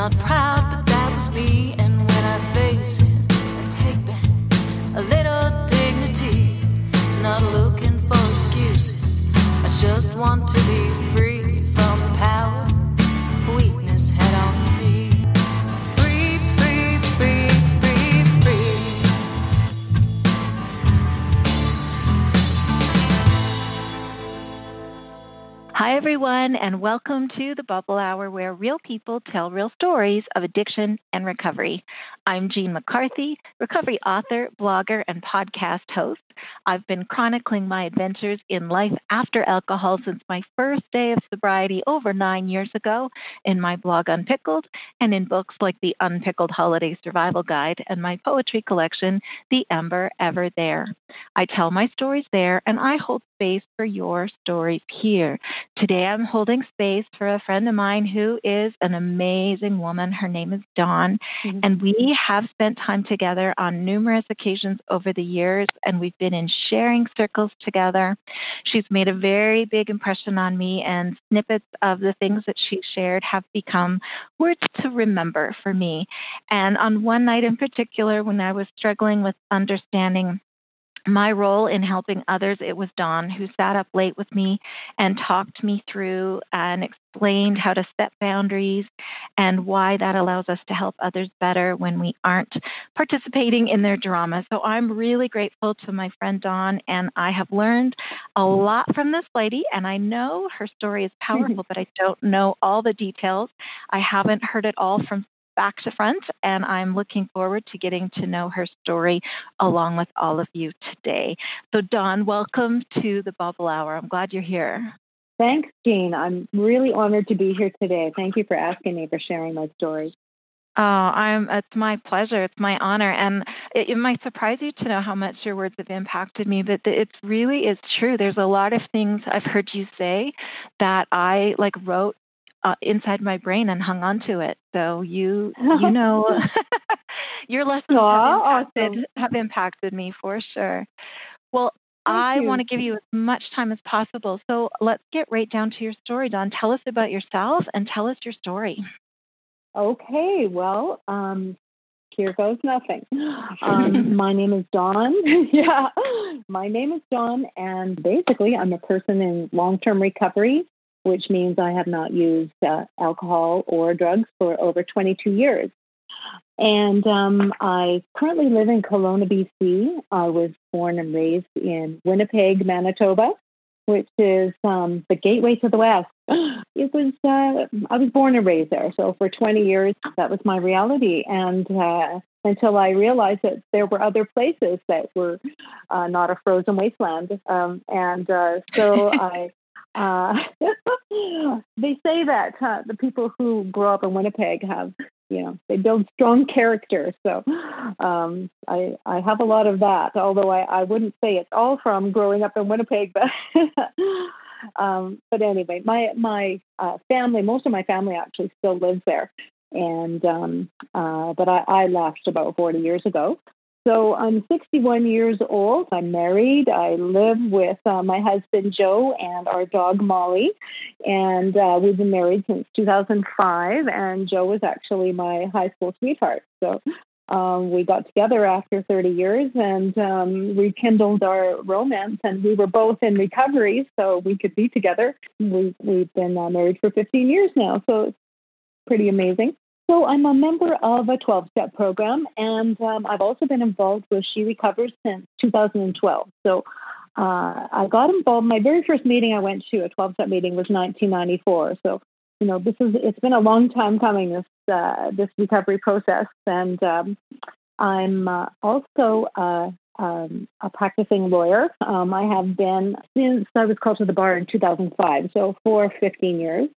Not proud, everyone, and welcome to the Bubble Hour, where real people tell real stories of addiction and recovery. I'm Jean McCarthy, recovery author, blogger, and podcast host. I've been chronicling my adventures in life after alcohol since my first day of sobriety over nine years ago in my blog Unpickled and in books like The Unpickled Holiday Survival Guide and my poetry collection, The Ember Ever There. I tell my stories there, and I hold space for your stories here. Today I'm holding space for a friend of mine who is an amazing woman. Her name is Dawn, Mhm. and we have spent time together on numerous occasions over the years, and we've been in sharing circles together. She's made a very big impression on me, and snippets of the things that she shared have become words to remember for me. And on one night in particular, when I was struggling with understanding my role in helping others, it was Dawn who sat up late with me and talked me through and explained how to set boundaries and why that allows us to help others better when we aren't participating in their drama. So I'm really grateful to my friend Dawn, and I have learned a lot from this lady, and I know her story is powerful, but I don't know all the details. I haven't heard it all from back to front, and I'm looking forward to getting to know her story along with all of you today. So, Dawn, welcome to the Bubble Hour. I'm glad you're here. Thanks, Jean. I'm really honored to be here today. Thank you for asking me for sharing my story. Oh, I'm. It's my pleasure. It's my honor, and it, it might surprise you to know how much your words have impacted me. But it really is true. There's a lot of things I've heard you say that I like wrote uh, inside my brain and hung on to it. So you, you know, your lessons Aw, have impacted awesome. have impacted me for sure. Well, Thank I you. want to give you as much time as possible. So let's get right down to your story, Dawn. Tell us about yourself and tell us your story. Okay, well, um, here goes nothing. Um, my name is Dawn. yeah, my name is Dawn, and basically, I'm a person in long term recovery, which means I have not used uh, alcohol or drugs for over 22 years. And um, I currently live in Kelowna, BC. I was born and raised in Winnipeg, Manitoba, which is um, the gateway to the West. It was uh, I was born and raised there, so for 20 years that was my reality, and uh, until I realized that there were other places that were uh, not a frozen wasteland, um, and uh, so I. Uh, they say that uh, the people who grow up in Winnipeg have, you know, they build strong character. So um, I I have a lot of that. Although I, I wouldn't say it's all from growing up in Winnipeg, but um, but anyway, my my uh, family, most of my family actually still lives there, and um, uh, but I, I left about forty years ago. So I'm 61 years old. I'm married. I live with uh, my husband Joe and our dog Molly, and uh, we've been married since 2005. And Joe was actually my high school sweetheart. So um, we got together after 30 years and um, rekindled our romance. And we were both in recovery, so we could be together. We, we've been uh, married for 15 years now, so it's pretty amazing. So I'm a member of a 12-step program, and um, I've also been involved with She Recovers since 2012. So uh, I got involved. My very first meeting I went to, a 12-step meeting, was 1994. So you know, this is it's been a long time coming. This uh, this recovery process, and um, I'm uh, also uh, um, a practicing lawyer. Um, I have been since I was called to the bar in 2005, so for 15 years.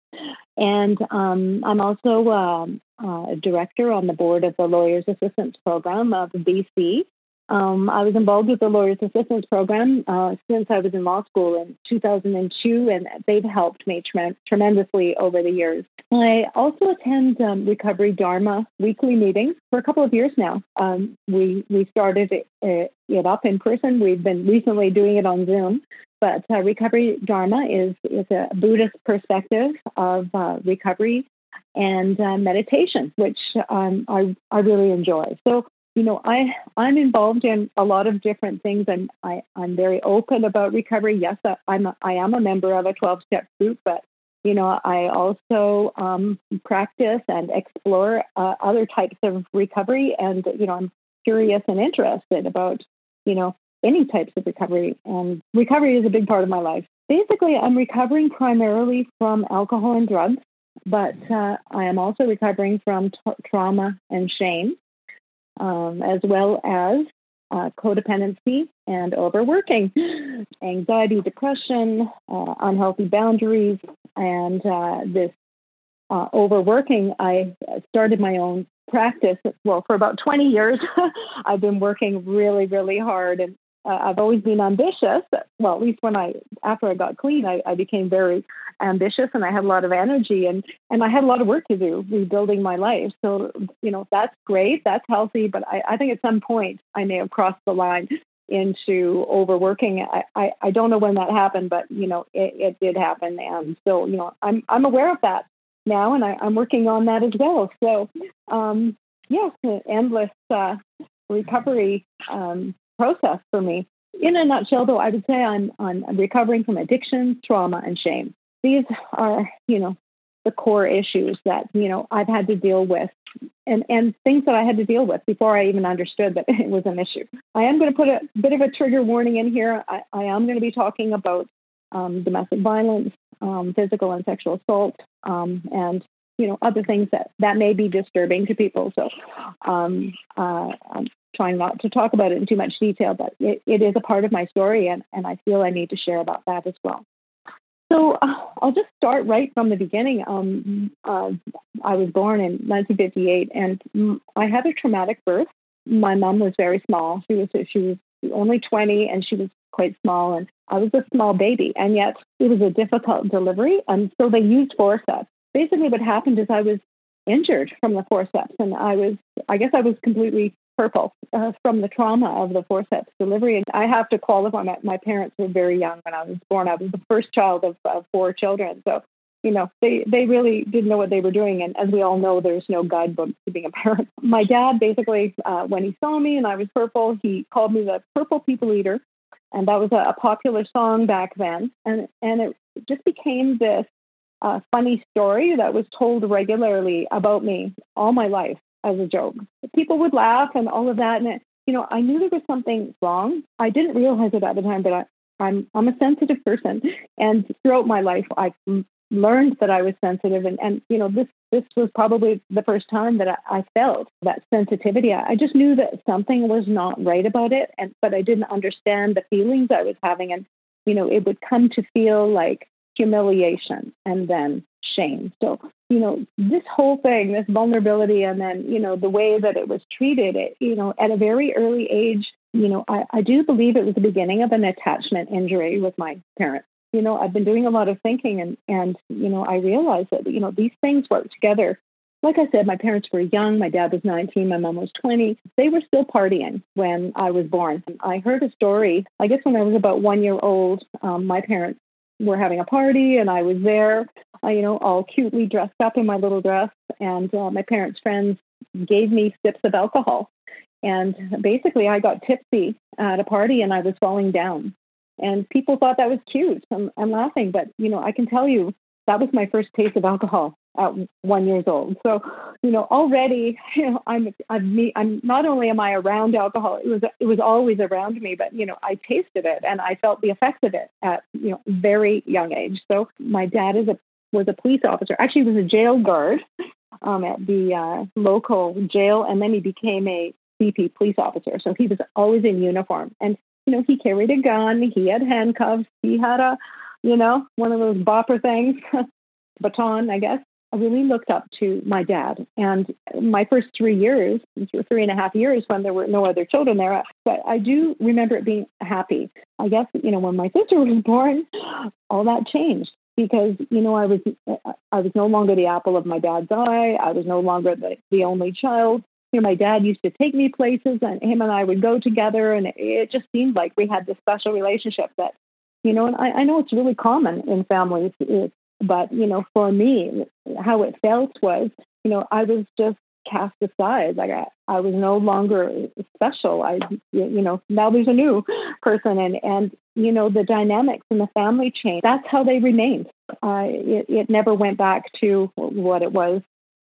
And um, I'm also um, uh, a director on the board of the Lawyers Assistance Program of BC. Um, I was involved with the Lawyers Assistance Program uh, since I was in law school in 2002, and they've helped me tre- tremendously over the years. I also attend um, Recovery Dharma weekly meetings for a couple of years now. Um, we we started it, uh, it up in person. We've been recently doing it on Zoom, but uh, Recovery Dharma is is a Buddhist perspective of uh, recovery and uh, meditation, which um, I I really enjoy. So you know, I I'm involved in a lot of different things, and I I'm very open about recovery. Yes, I, I'm a, I am a member of a 12 step group, but you know, I also um, practice and explore uh, other types of recovery, and you know, I'm curious and interested about you know any types of recovery, and recovery is a big part of my life. Basically, I'm recovering primarily from alcohol and drugs, but uh, I am also recovering from t- trauma and shame um, as well as uh, codependency and overworking, anxiety, depression, uh, unhealthy boundaries, and uh, this uh, overworking. I started my own practice. Well, for about 20 years, I've been working really, really hard and uh, I've always been ambitious. Well, at least when I after I got clean, I, I became very ambitious and I had a lot of energy and and I had a lot of work to do rebuilding my life. So you know that's great, that's healthy, but I, I think at some point I may have crossed the line into overworking. I, I, I don't know when that happened, but you know it, it did happen, and so you know I'm I'm aware of that now, and I, I'm working on that as well. So um, yes, endless uh, recovery um, process for me. In a nutshell, though, I would say I'm, I'm recovering from addiction, trauma, and shame. These are, you know, the core issues that you know I've had to deal with, and and things that I had to deal with before I even understood that it was an issue. I am going to put a bit of a trigger warning in here. I, I am going to be talking about um, domestic violence, um, physical and sexual assault, um, and you know other things that that may be disturbing to people. So um, uh, I'm trying not to talk about it in too much detail, but it, it is a part of my story, and, and I feel I need to share about that as well. So uh, I'll just start right from the beginning. Um, uh, I was born in 1958, and I had a traumatic birth. My mom was very small. She was she was only 20, and she was quite small, and I was a small baby, and yet it was a difficult delivery, and so they used forceps. Basically, what happened is I was injured from the forceps, and I was I guess I was completely purple uh, from the trauma of the forceps delivery. And I have to qualify, my, my parents were very young when I was born. I was the first child of, of four children. So, you know, they, they really didn't know what they were doing. And as we all know, there's no guidebook to being a parent. My dad basically, uh, when he saw me and I was purple, he called me the purple people eater. And that was a, a popular song back then. And, and it just became this uh, funny story that was told regularly about me all my life as a joke. People would laugh and all of that. And, it, you know, I knew there was something wrong. I didn't realize it at the time, but I, I'm, I'm a sensitive person. And throughout my life, I learned that I was sensitive. And, and you know, this, this was probably the first time that I, I felt that sensitivity. I, I just knew that something was not right about it. And, but I didn't understand the feelings I was having. And, you know, it would come to feel like humiliation and then shame. So, you know, this whole thing, this vulnerability, and then, you know, the way that it was treated, it, you know, at a very early age, you know, I, I do believe it was the beginning of an attachment injury with my parents. You know, I've been doing a lot of thinking and, and, you know, I realized that, you know, these things work together. Like I said, my parents were young. My dad was 19, my mom was 20. They were still partying when I was born. I heard a story, I guess when I was about one year old, um, my parents were having a party and I was there, uh, you know, all cutely dressed up in my little dress. And uh, my parents' friends gave me sips of alcohol. And basically, I got tipsy at a party and I was falling down. And people thought that was cute. I'm, I'm laughing, but, you know, I can tell you that was my first taste of alcohol at one years old. So, you know, already, you know, I'm, I'm, me, I'm not only am I around alcohol, it was, it was always around me, but, you know, I tasted it and I felt the effects of it at, you know, very young age. So my dad is a, was a police officer, actually he was a jail guard um, at the uh, local jail. And then he became a CP police officer. So he was always in uniform and, you know, he carried a gun, he had handcuffs, he had a, you know, one of those bopper things, baton, I guess. Really looked up to my dad. And my first three years, three and a half years when there were no other children there, but I do remember it being happy. I guess, you know, when my sister was born, all that changed because, you know, I was I was no longer the apple of my dad's eye. I was no longer the, the only child. You know, my dad used to take me places and him and I would go together and it just seemed like we had this special relationship that you know, and I, I know it's really common in families. It's But, you know, for me, how it felt was, you know, I was just cast aside. Like I, I was no longer special. I, you know, now there's a new person, and and you know the dynamics in the family chain. That's how they remained. Uh, it, it never went back to what it was.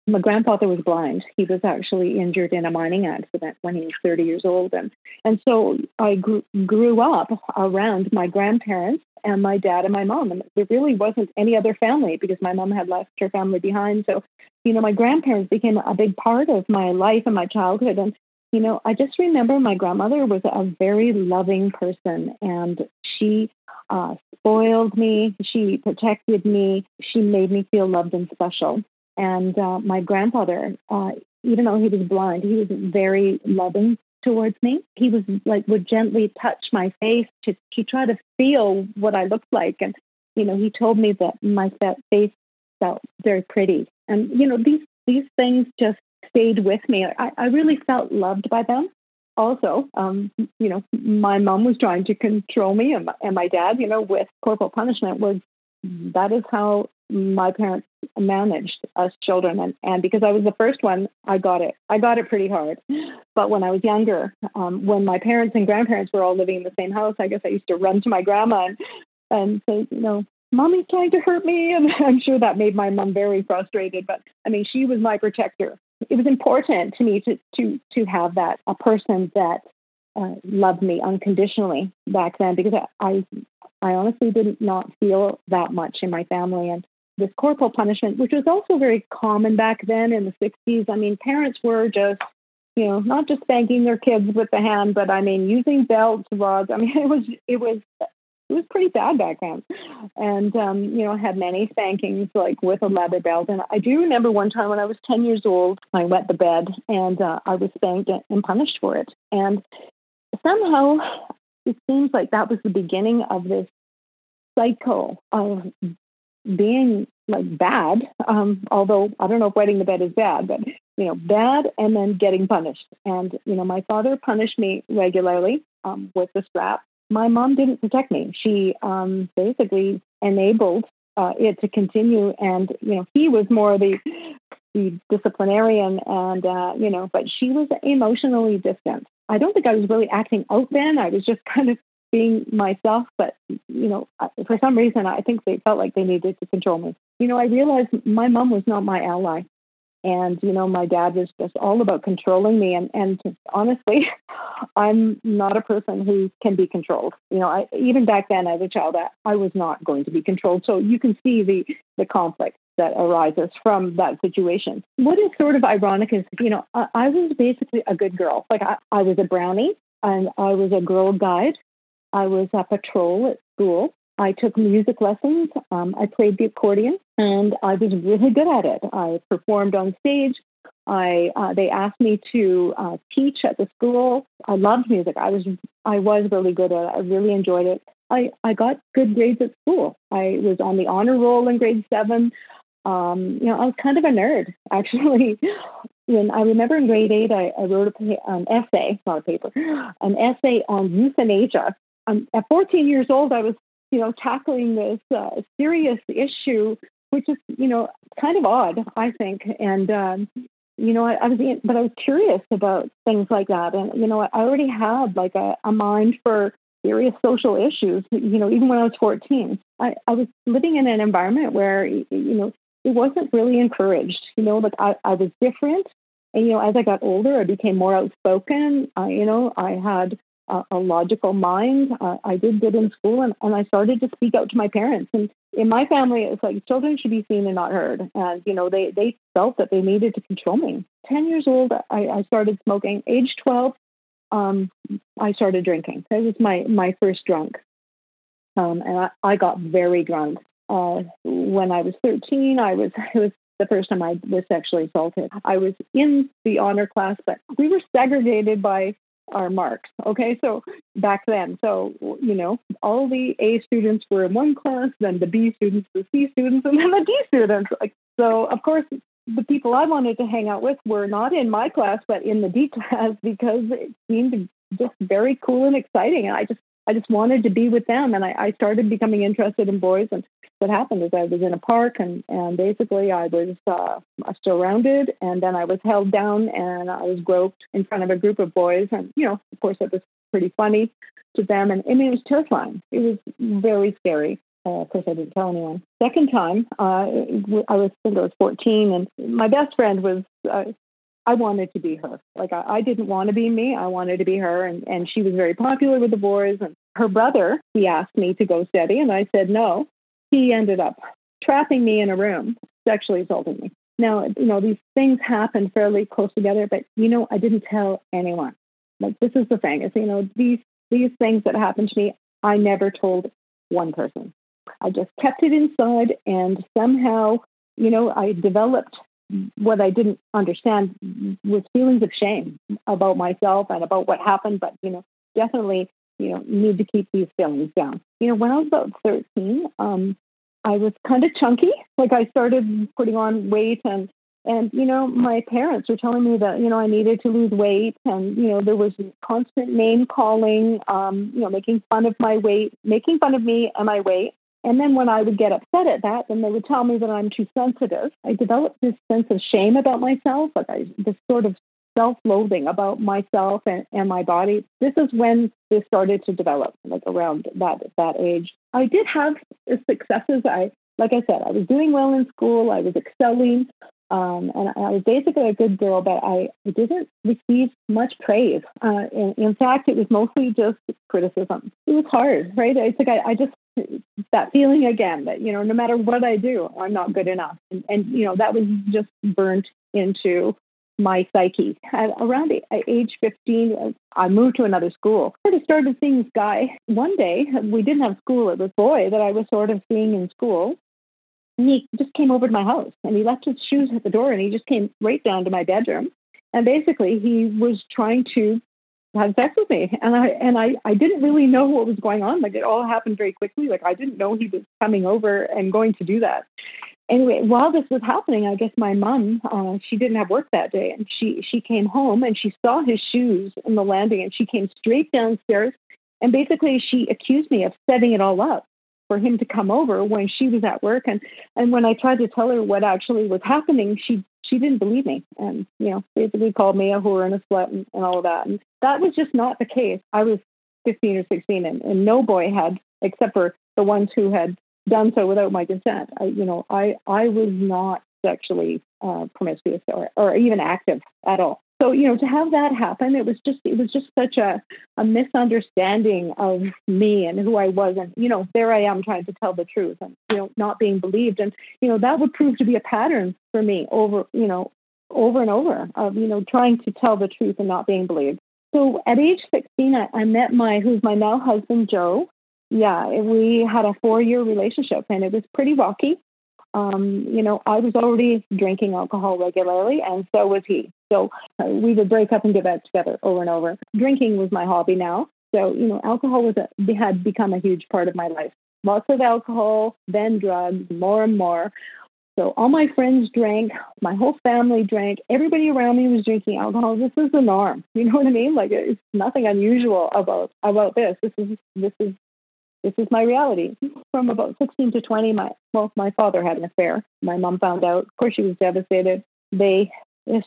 My grandfather was blind. He was actually injured in a mining accident when he was 30 years old, and and so I grew, grew up around my grandparents and my dad and my mom. And there really wasn't any other family because my mom had left her family behind. So, you know, my grandparents became a big part of my life and my childhood. And, you know, I just remember my grandmother was a very loving person and she uh, spoiled me, she protected me, she made me feel loved and special. And uh, my grandfather, uh, even though he was blind, he was very loving towards me. He was like would gently touch my face to to try to feel what I looked like, and you know he told me that my face felt very pretty, and you know these these things just stayed with me. I, I really felt loved by them. Also, um, you know, my mom was trying to control me, and my, and my dad, you know, with corporal punishment was that is how my parents managed us children and, and because I was the first one, I got it. I got it pretty hard. But when I was younger, um, when my parents and grandparents were all living in the same house, I guess I used to run to my grandma and, and say, you know, mommy's trying to hurt me. And I'm sure that made my mom very frustrated. But I mean, she was my protector. It was important to me to, to, to have that, a person that uh, loved me unconditionally back then because I, I honestly did not feel that much in my family. And this corporal punishment, which was also very common back then in the 60s. I mean, parents were just, you know, not just spanking their kids with the hand, but I mean, using belts, rods. I mean, it was, it was, it was pretty bad back then. And, um, you know, I had many spankings like with a leather belt. And I do remember one time when I was 10 years old, I wet the bed and uh, I was spanked and punished for it. And somehow it seems like that was the beginning of this cycle of being like bad, um, although I don't know if wetting the bed is bad, but you know, bad and then getting punished. And you know, my father punished me regularly um, with the strap. My mom didn't protect me. She um, basically enabled uh, it to continue, and you know, he was more the the disciplinarian, and uh, you know, but she was emotionally distant. I don't think I was really acting out then. I was just kind of being myself, but you know, for some reason, I think they felt like they needed to control me. You know, I realized my mom was not my ally, and you know, my dad was just all about controlling me. And and honestly, I'm not a person who can be controlled. You know, I, even back then as a child, I, I was not going to be controlled. So you can see the the conflict that arises from that situation. What is sort of ironic is, you know, I, I was basically a good girl. Like I, I was a brownie and I was a girl guide I was a patrol at school. I took music lessons. Um, I played the accordion, and I was really good at it. I performed on stage. I uh, they asked me to uh, teach at the school. I loved music. I was I was really good at it. I really enjoyed it. I, I got good grades at school. I was on the honor roll in grade seven. Um, you know, I was kind of a nerd actually. when I remember in grade eight, I, I wrote a, an essay, not a paper, an essay on euthanasia um, at 14 years old, I was, you know, tackling this uh, serious issue, which is, you know, kind of odd, I think. And, um, you know, I, I was, but I was curious about things like that. And, you know, I already had like a, a mind for serious social issues, you know, even when I was 14. I, I was living in an environment where, you know, it wasn't really encouraged, you know, like I, I was different. And, you know, as I got older, I became more outspoken. I, you know, I had a, a logical mind. Uh, I did good in school, and, and I started to speak out to my parents. And in my family, it's like children should be seen and not heard. And you know, they they felt that they needed to control me. Ten years old, I, I started smoking. Age twelve, um, I started drinking. That was my my first drunk, um, and I, I got very drunk. Uh, when I was 13, I was it was the first time I was sexually assaulted. I was in the honor class, but we were segregated by our marks. Okay, so back then, so you know, all the A students were in one class, then the B students, the C students, and then the D students. Like so, of course, the people I wanted to hang out with were not in my class, but in the D class because it seemed just very cool and exciting. And I just I just wanted to be with them. And I, I started becoming interested in boys. And what happened is I was in a park and, and basically I was uh, surrounded and then I was held down and I was groped in front of a group of boys. And, you know, of course, it was pretty funny to them. And I mean, it was terrifying. It was very scary. Uh, of course, I didn't tell anyone. Second time, uh, I was I think I was 14, and my best friend was. Uh, I wanted to be her. Like I, I didn't want to be me. I wanted to be her, and and she was very popular with the boys. And her brother, he asked me to go steady, and I said no. He ended up trapping me in a room, sexually assaulting me. Now, you know, these things happened fairly close together, but you know, I didn't tell anyone. Like this is the thing, is you know, these these things that happened to me, I never told one person. I just kept it inside, and somehow, you know, I developed what I didn't understand was feelings of shame about myself and about what happened. But you know, definitely, you know, need to keep these feelings down. You know, when I was about thirteen, um, I was kind of chunky. Like I started putting on weight and and, you know, my parents were telling me that, you know, I needed to lose weight and, you know, there was constant name calling, um, you know, making fun of my weight, making fun of me and my weight. And then when I would get upset at that, then they would tell me that I'm too sensitive. I developed this sense of shame about myself, like I, this sort of self-loathing about myself and, and my body. This is when this started to develop, like around that that age. I did have successes. I like I said, I was doing well in school. I was excelling. Um, and I was basically a good girl, but I didn't receive much praise. Uh, in, in, fact, it was mostly just criticism. It was hard, right? It's like I, I just that feeling again that you know no matter what I do, I'm not good enough, and, and you know that was just burnt into my psyche. At around uh, age 15, uh, I moved to another school. I started seeing this guy. One day, we didn't have school. It was boy that I was sort of seeing in school. And he just came over to my house and he left his shoes at the door and he just came right down to my bedroom. And basically, he was trying to have sex with me. And I and I, I didn't really know what was going on. Like it all happened very quickly. Like I didn't know he was coming over and going to do that. Anyway, while this was happening, I guess my mom, uh, she didn't have work that day, and she she came home and she saw his shoes in the landing, and she came straight downstairs, and basically she accused me of setting it all up for him to come over when she was at work. And and when I tried to tell her what actually was happening she she didn't believe me. And you know basically called me a whore and a slut and, and all of that. And that was just not the case. I was 15 or 16 and, and no boy had except for the ones who had done so without my consent. I you know I I was not sexually uh, promiscuous or, or even active at all so you know to have that happen it was just it was just such a a misunderstanding of me and who i was. And you know there i am trying to tell the truth and you know not being believed. And you know that would prove to be a pattern for me over you know over and over of you know trying to tell the truth and not being believed. So at age 16 i, I met my who's my now husband joe. Yeah we had a four year relationship and it was pretty rocky. Um, you know, I was already drinking alcohol regularly, and so was he. So uh, we would break up and get back together over and over. Drinking was my hobby now. So, you know, alcohol was a, had become a huge part of my life. Lots of alcohol, then drugs, more and more. So all my friends drank, my whole family drank, everybody around me was drinking alcohol. This is the norm. You know what I mean? Like it's nothing unusual about about this. This is this is this is my reality. From about 16 to 20, my well, my father had an affair. My mom found out. Of course, she was devastated. They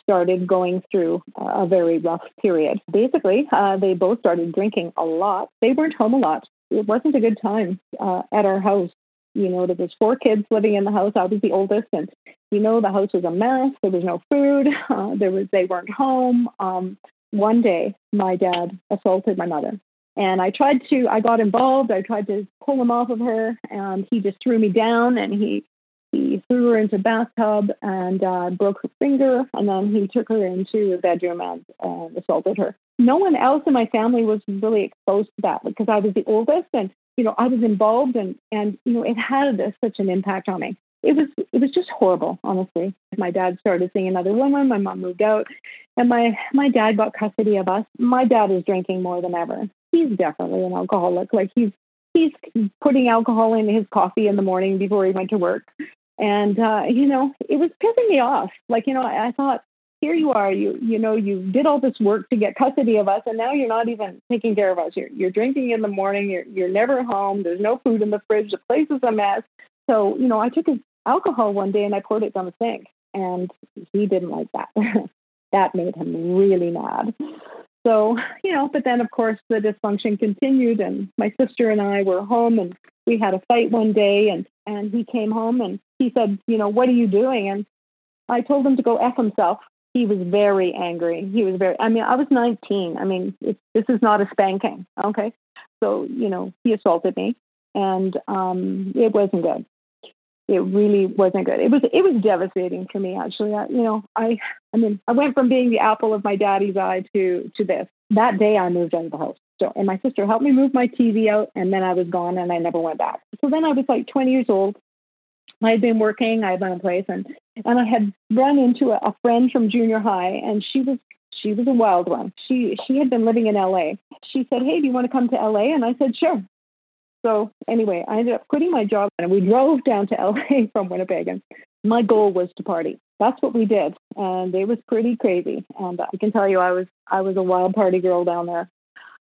started going through a very rough period. Basically, uh, they both started drinking a lot. They weren't home a lot. It wasn't a good time uh, at our house. You know, there was four kids living in the house. I was the oldest, and you know, the house was a mess. There was no food. Uh, there was they weren't home. Um, one day, my dad assaulted my mother. And I tried to, I got involved. I tried to pull him off of her, and he just threw me down and he he threw her into a bathtub and uh, broke her finger, and then he took her into a bedroom and uh, assaulted her. No one else in my family was really exposed to that because I was the oldest, and you know I was involved, and and you know it had a, such an impact on me. It was it was just horrible, honestly. My dad started seeing another woman. My mom moved out, and my my dad got custody of us. My dad is drinking more than ever he's definitely an alcoholic. Like he's he's putting alcohol in his coffee in the morning before he went to work. And uh, you know, it was pissing me off. Like, you know, I, I thought, here you are, you you know, you did all this work to get custody of us, and now you're not even taking care of us. You're you're drinking in the morning. You're you're never home. There's no food in the fridge. The place is a mess. So you know, I took his alcohol one day and I poured it down the sink, and he didn't like that. that made him really mad. So, you know, but then of course the dysfunction continued and my sister and I were home and we had a fight one day and and he came home and he said, you know, what are you doing? And I told him to go F himself. He was very angry. He was very, I mean, I was 19. I mean, this is not a spanking. Okay. So, you know, he assaulted me and um, it wasn't good it really wasn't good. It was it was devastating for me actually. I, you know, I I mean, I went from being the apple of my daddy's eye to to this. That day, I moved out of the house. And my sister helped me move my TV out, and then I was gone, and I never went back. So then I was like 20 years old. I had been working. I had my own place, and and I had run into a, a friend from junior high, and she was she was a wild one. She she had been living in LA. She said, "Hey, do you want to come to LA?" And I said, "Sure." So anyway, I ended up quitting my job and we drove down to LA from Winnipeg. And my goal was to party. That's what we did, and it was pretty crazy. And I can tell you, I was I was a wild party girl down there.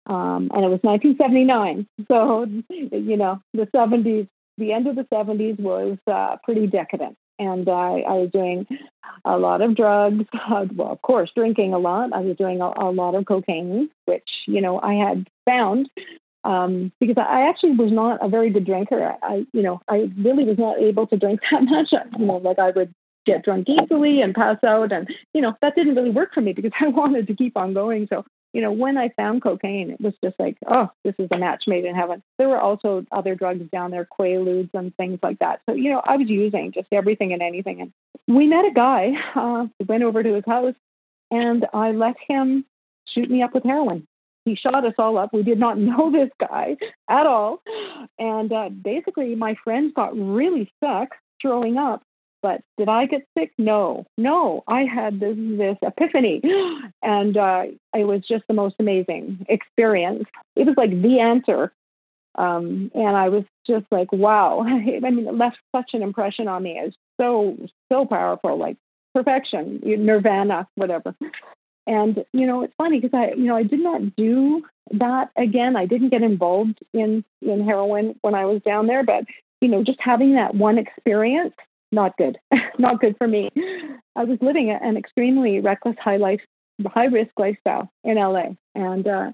Um, and it was 1979, so you know the 70s. The end of the 70s was uh, pretty decadent, and I, I was doing a lot of drugs. Uh, well, of course, drinking a lot. I was doing a, a lot of cocaine, which you know I had found um, because I actually was not a very good drinker. I, you know, I really was not able to drink that much. You know, like I would get drunk easily and pass out, and you know that didn't really work for me because I wanted to keep on going. So, you know, when I found cocaine, it was just like, oh, this is a match made in heaven. There were also other drugs down there, quaaludes and things like that. So, you know, I was using just everything and anything. And we met a guy. Uh, went over to his house, and I let him shoot me up with heroin he shot us all up. We did not know this guy at all. And uh, basically, my friends got really stuck throwing up. But did I get sick? No, no. I had this this epiphany, and uh, it was just the most amazing experience. It was like the answer, um, and I was just like, wow. I mean, it left such an impression on me. It's so so powerful, like perfection, nirvana, whatever. And you know, it's funny because I, you know, I did not do that again. I didn't get involved in in heroin when I was down there, but you know, just having that one experience, not good, not good for me. I was living an extremely reckless, high life, high risk lifestyle in LA, and uh,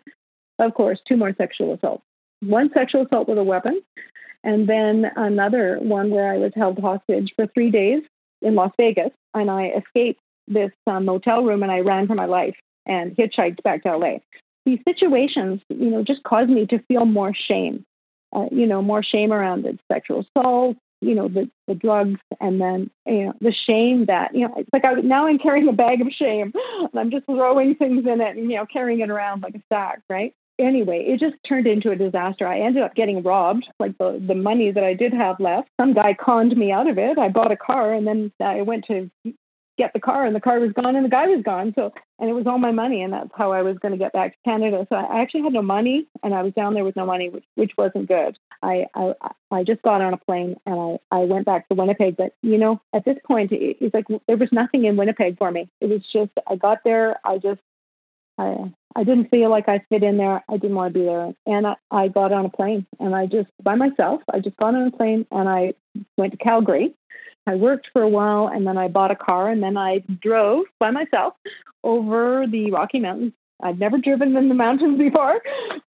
of course, two more sexual assaults. One sexual assault with a weapon, and then another one where I was held hostage for three days in Las Vegas, and I escaped this um, motel room and I ran for my life and hitchhiked back to LA. These situations, you know, just caused me to feel more shame, uh, you know, more shame around the sexual assault, you know, the, the drugs, and then, you know, the shame that, you know, it's like I, now I'm carrying a bag of shame and I'm just throwing things in it and, you know, carrying it around like a sack, right? Anyway, it just turned into a disaster. I ended up getting robbed, like the, the money that I did have left. Some guy conned me out of it. I bought a car and then I went to get the car and the car was gone and the guy was gone so and it was all my money and that's how i was going to get back to canada. So i actually had no money and i was down there with no money which which wasn't good. I i i just got on a plane and i i went back to winnipeg but you know at this point it, it's like there was nothing in winnipeg for me. It was just i got there i just i i didn't feel like i fit in there i didn't want to be there and i i got on a plane and i just by myself i just got on a plane and i went to calgary I worked for a while and then I bought a car and then I drove by myself over the Rocky Mountains. I'd never driven in the mountains before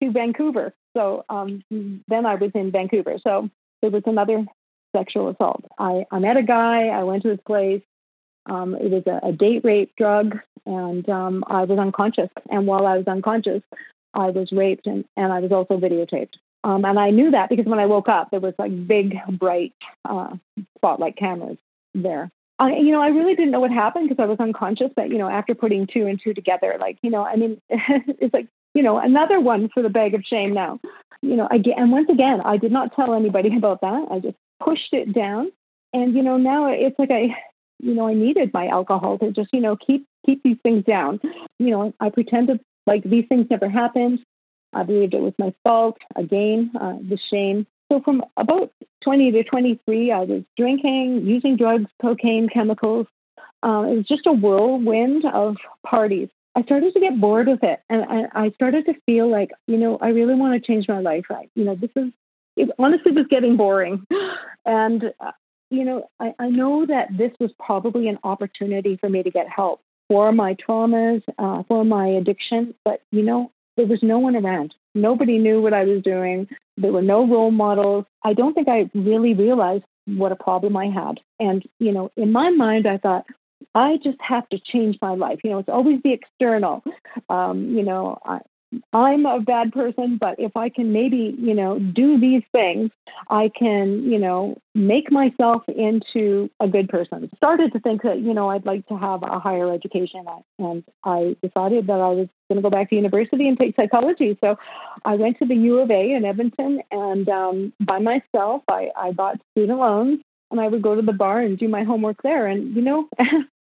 to Vancouver. So um, then I was in Vancouver. So there was another sexual assault. I, I met a guy, I went to his place. Um, it was a, a, date rape drug, and um, I was unconscious. And while I was unconscious, I was raped and, and I was also videotaped. Um, and I knew that because when I woke up, there was like big, bright uh, spotlight cameras there. I, you know, I really didn't know what happened because I was unconscious. But you know, after putting two and two together, like you know, I mean, it's like you know, another one for the bag of shame now. You know, again, and once again, I did not tell anybody about that. I just pushed it down, and you know, now it's like I, you know, I needed my alcohol to just you know keep keep these things down. You know, I pretended like these things never happened. I believed it was my fault. Again, uh, the shame. So from about 20 to 23, I was drinking, using drugs, cocaine, chemicals. uh, it was just a whirlwind of parties. I started to get bored with it, and I, I started to feel like, you know, I really want to change my life. I, you know, this is it honestly was getting boring, and uh, you know, I, I know that this was probably an opportunity for me to get help for my traumas, uh, for my addiction. But you know, there was no one around. Nobody knew what I was doing. There were no role models. I don't think I really realized what a problem I had. And, you know, in my mind, I thought, I just have to change my life. You know, it's always the external. Um, you know, I, I'm a bad person, but if I can maybe, you know, do these things, I can, you know, make myself into a good person. Started to think that, you know, I'd like to have a higher education, and I decided that I was going to go back to university and take psychology. So I went to the U of A in Edmonton, and um, by myself, I, I bought student loans and I would go to the bar and do my homework there. And you know,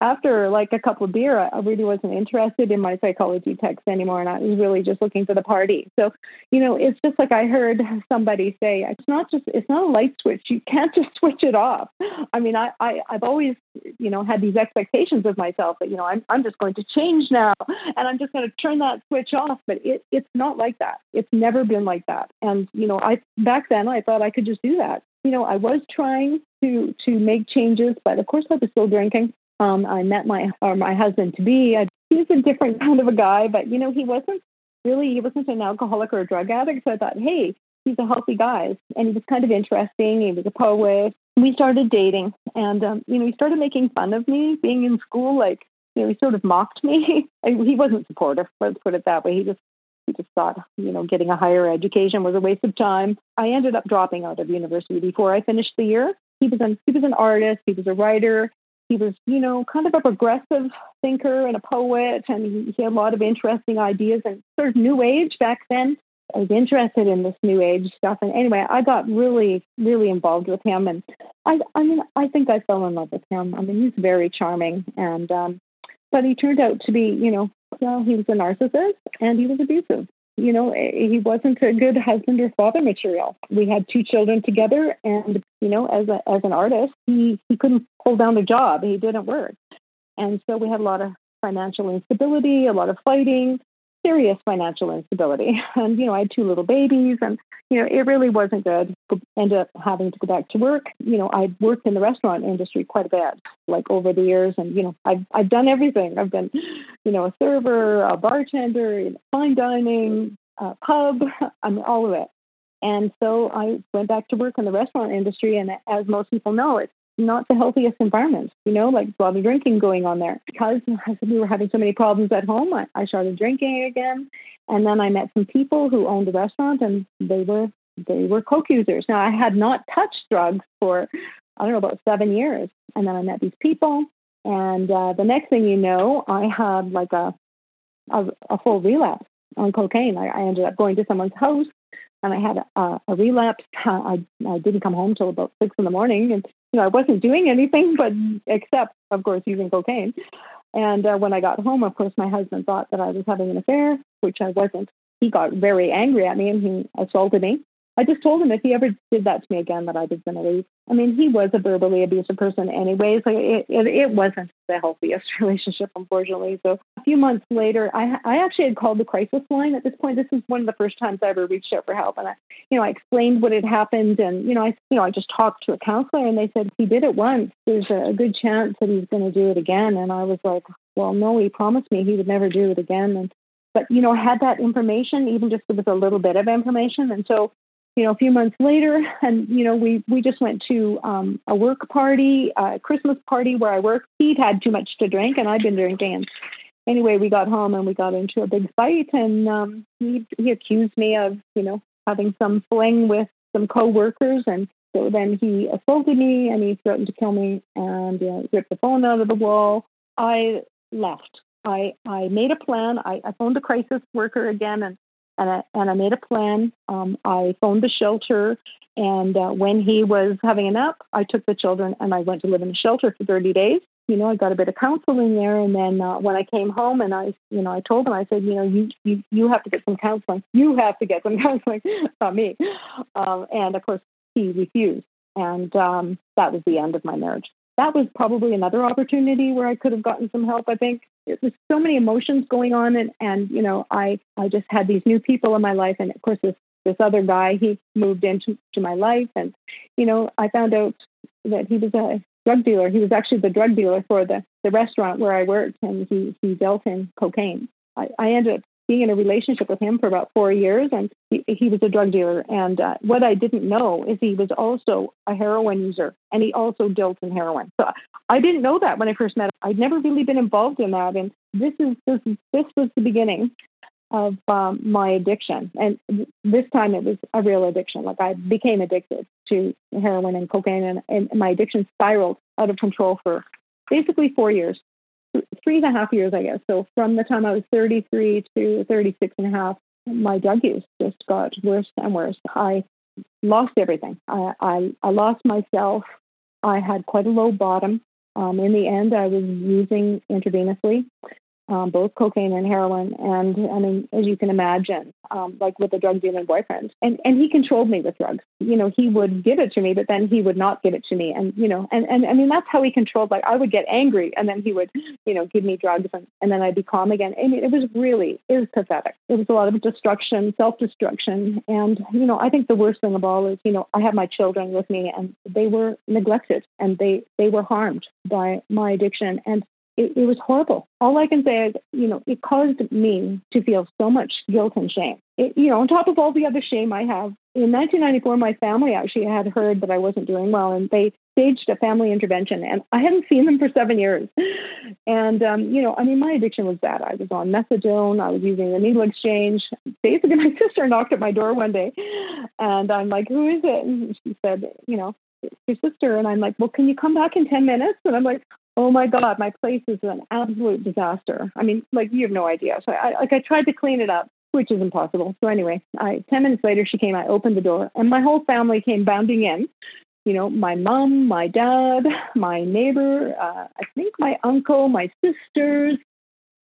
after like a couple of beer, I really wasn't interested in my psychology text anymore, and I was really just looking for the party. So, you know, it's just like I heard somebody say, it's not just it's not a light switch. You can't just switch it off. I mean, I, I I've always you know had these expectations of myself that you know I'm I'm just going to change now, and I'm just going to turn that switch off. But it it's not like that. It's never been like that. And you know, I back then I thought I could just do that. You know, I was trying to to make changes, but of course I was still drinking um, I met my or my husband to be. He's a different kind of a guy, but you know, he wasn't really he wasn't an alcoholic or a drug addict. So I thought, hey, he's a healthy guy, and he was kind of interesting. He was a poet. We started dating, and um, you know, he started making fun of me being in school. Like, you know, he sort of mocked me. he wasn't supportive. Let's put it that way. He just he just thought, you know, getting a higher education was a waste of time. I ended up dropping out of university before I finished the year. He was an he was an artist. He was a writer he was, you know, kind of a progressive thinker and a poet, and he, had a lot of interesting ideas and sort of new age back then. I was interested in this new age stuff, and anyway, I got really, really involved with him, and I, I mean, I think I fell in love with him. I mean, he's very charming, and um, but he turned out to be, you know, well, he was a narcissist and he was abusive you know, he wasn't a good husband or father material. We had two children together, and you know, as a as an artist, he he couldn't hold down a job. He didn't work, and so we had a lot of financial instability, a lot of fighting, serious financial instability. And you know, I had two little babies, and you know, it really wasn't good. Ended up having to go back to work. You know, I worked in the restaurant industry quite a bit, like over the years, and you know, I've I've done everything. I've been, you know, a server, a bartender, in fine dining, a pub, I mean, all of it. And so I went back to work in the restaurant industry, and as most people know, it's not the healthiest environment, you know, like a lot of drinking going on there. Because we were having so many problems at home, I, I started drinking again. And then I met some people who owned a restaurant and they were they were coke users. Now I had not touched drugs for I don't know about seven years, and then I met these people, and uh, the next thing you know, I had like a a, a full relapse on cocaine. I, I ended up going to someone's house, and I had a, a relapse. I I didn't come home till about six in the morning, and you know I wasn't doing anything but except, of course, using cocaine. And uh, when I got home, of course, my husband thought that I was having an affair, which I wasn't. He got very angry at me and he assaulted me. I just told him if he ever did that to me again, that I was going to leave. I mean, he was a verbally abusive person, anyways. Like it, it, it wasn't the healthiest relationship, unfortunately. So a few months later, I, I actually had called the crisis line. At this point, this is one of the first times I ever reached out for help, and I, you know, I explained what had happened, and you know, I, you know, I just talked to a counselor, and they said he did it once. There's a good chance that he's going to do it again, and I was like, well, no, he promised me he would never do it again, and but you know, had that information, even just with a little bit of information, and so you know, a few months later, and you know, we we just went to um, a work party, a Christmas party where I work. He'd had too much to drink, and I'd been drinking. And anyway, we got home and we got into a big fight, and um, he he accused me of you know having some fling with some coworkers, and so then he assaulted me and he threatened to kill me and uh, ripped the phone out of the wall. I left. I I made a plan. I, I phoned the crisis worker again and and I, and I made a plan. Um, I phoned the shelter, and uh, when he was having a nap, I took the children and I went to live in the shelter for 30 days. You know, I got a bit of counseling there, and then uh, when I came home, and I, you know, I told him, I said, you know, you you you have to get some counseling. You have to get some counseling, not me. Um, and of course, he refused, and um, that was the end of my marriage. that was probably another opportunity where I could have gotten some help. I think there's so many emotions going on, and and you know, I I just had these new people in my life, and of course this this other guy he moved into to my life, and you know, I found out that he was a drug dealer. He was actually the drug dealer for the the restaurant where I worked, and he he dealt in cocaine. I, I ended up being in a relationship with him for about four years, and he, he was a drug dealer. And uh, what I didn't know is he was also a heroin user, and he also dealt in heroin. So I didn't know that when I first met him. I'd never really been involved in that, and this is this this was the beginning of um, my addiction. And this time it was a real addiction. Like I became addicted to heroin and cocaine, and, and my addiction spiraled out of control for basically four years three and a half years, I guess. So from the time I was 33 to 36 and a half, my drug use just got worse and worse. I lost everything. I, I, I lost myself. I had quite a low bottom. Um, in the end, I was using intravenously um, both cocaine and heroin. And I mean, as you can imagine, um, like with a drug dealing boyfriend, and and he controlled me with drugs. You know, he would give it to me, but then he would not give it to me. And you know, and and I mean, that's how he controlled. Like I would get angry, and then he would, you know, give me drugs, and, and then I'd be calm again. I mean, it was really, it was pathetic. It was a lot of destruction, self destruction, and you know, I think the worst thing of all is, you know, I have my children with me, and they were neglected, and they they were harmed by my addiction, and it, it was horrible. All I can say is, you know, it caused me to feel so much guilt and shame. It, you know, on top of all the other shame I have, in 1994, my family actually had heard that I wasn't doing well, and they staged a family intervention, and I hadn't seen them for seven years. And um, you know, I mean, my addiction was bad. I was on methadone. I was using the needle exchange. Basically, my sister knocked at my door one day, and I'm like, "Who is it?" And she said, "You know, your sister." And I'm like, "Well, can you come back in ten minutes?" And I'm like, oh my god my place is an absolute disaster. I mean like you have no idea. So i like i tried to clean it up which is impossible. So anyway i 10 minutes later she came i opened the door and my whole family came bounding in. You know my mom my dad my neighbor uh, i think my uncle my sisters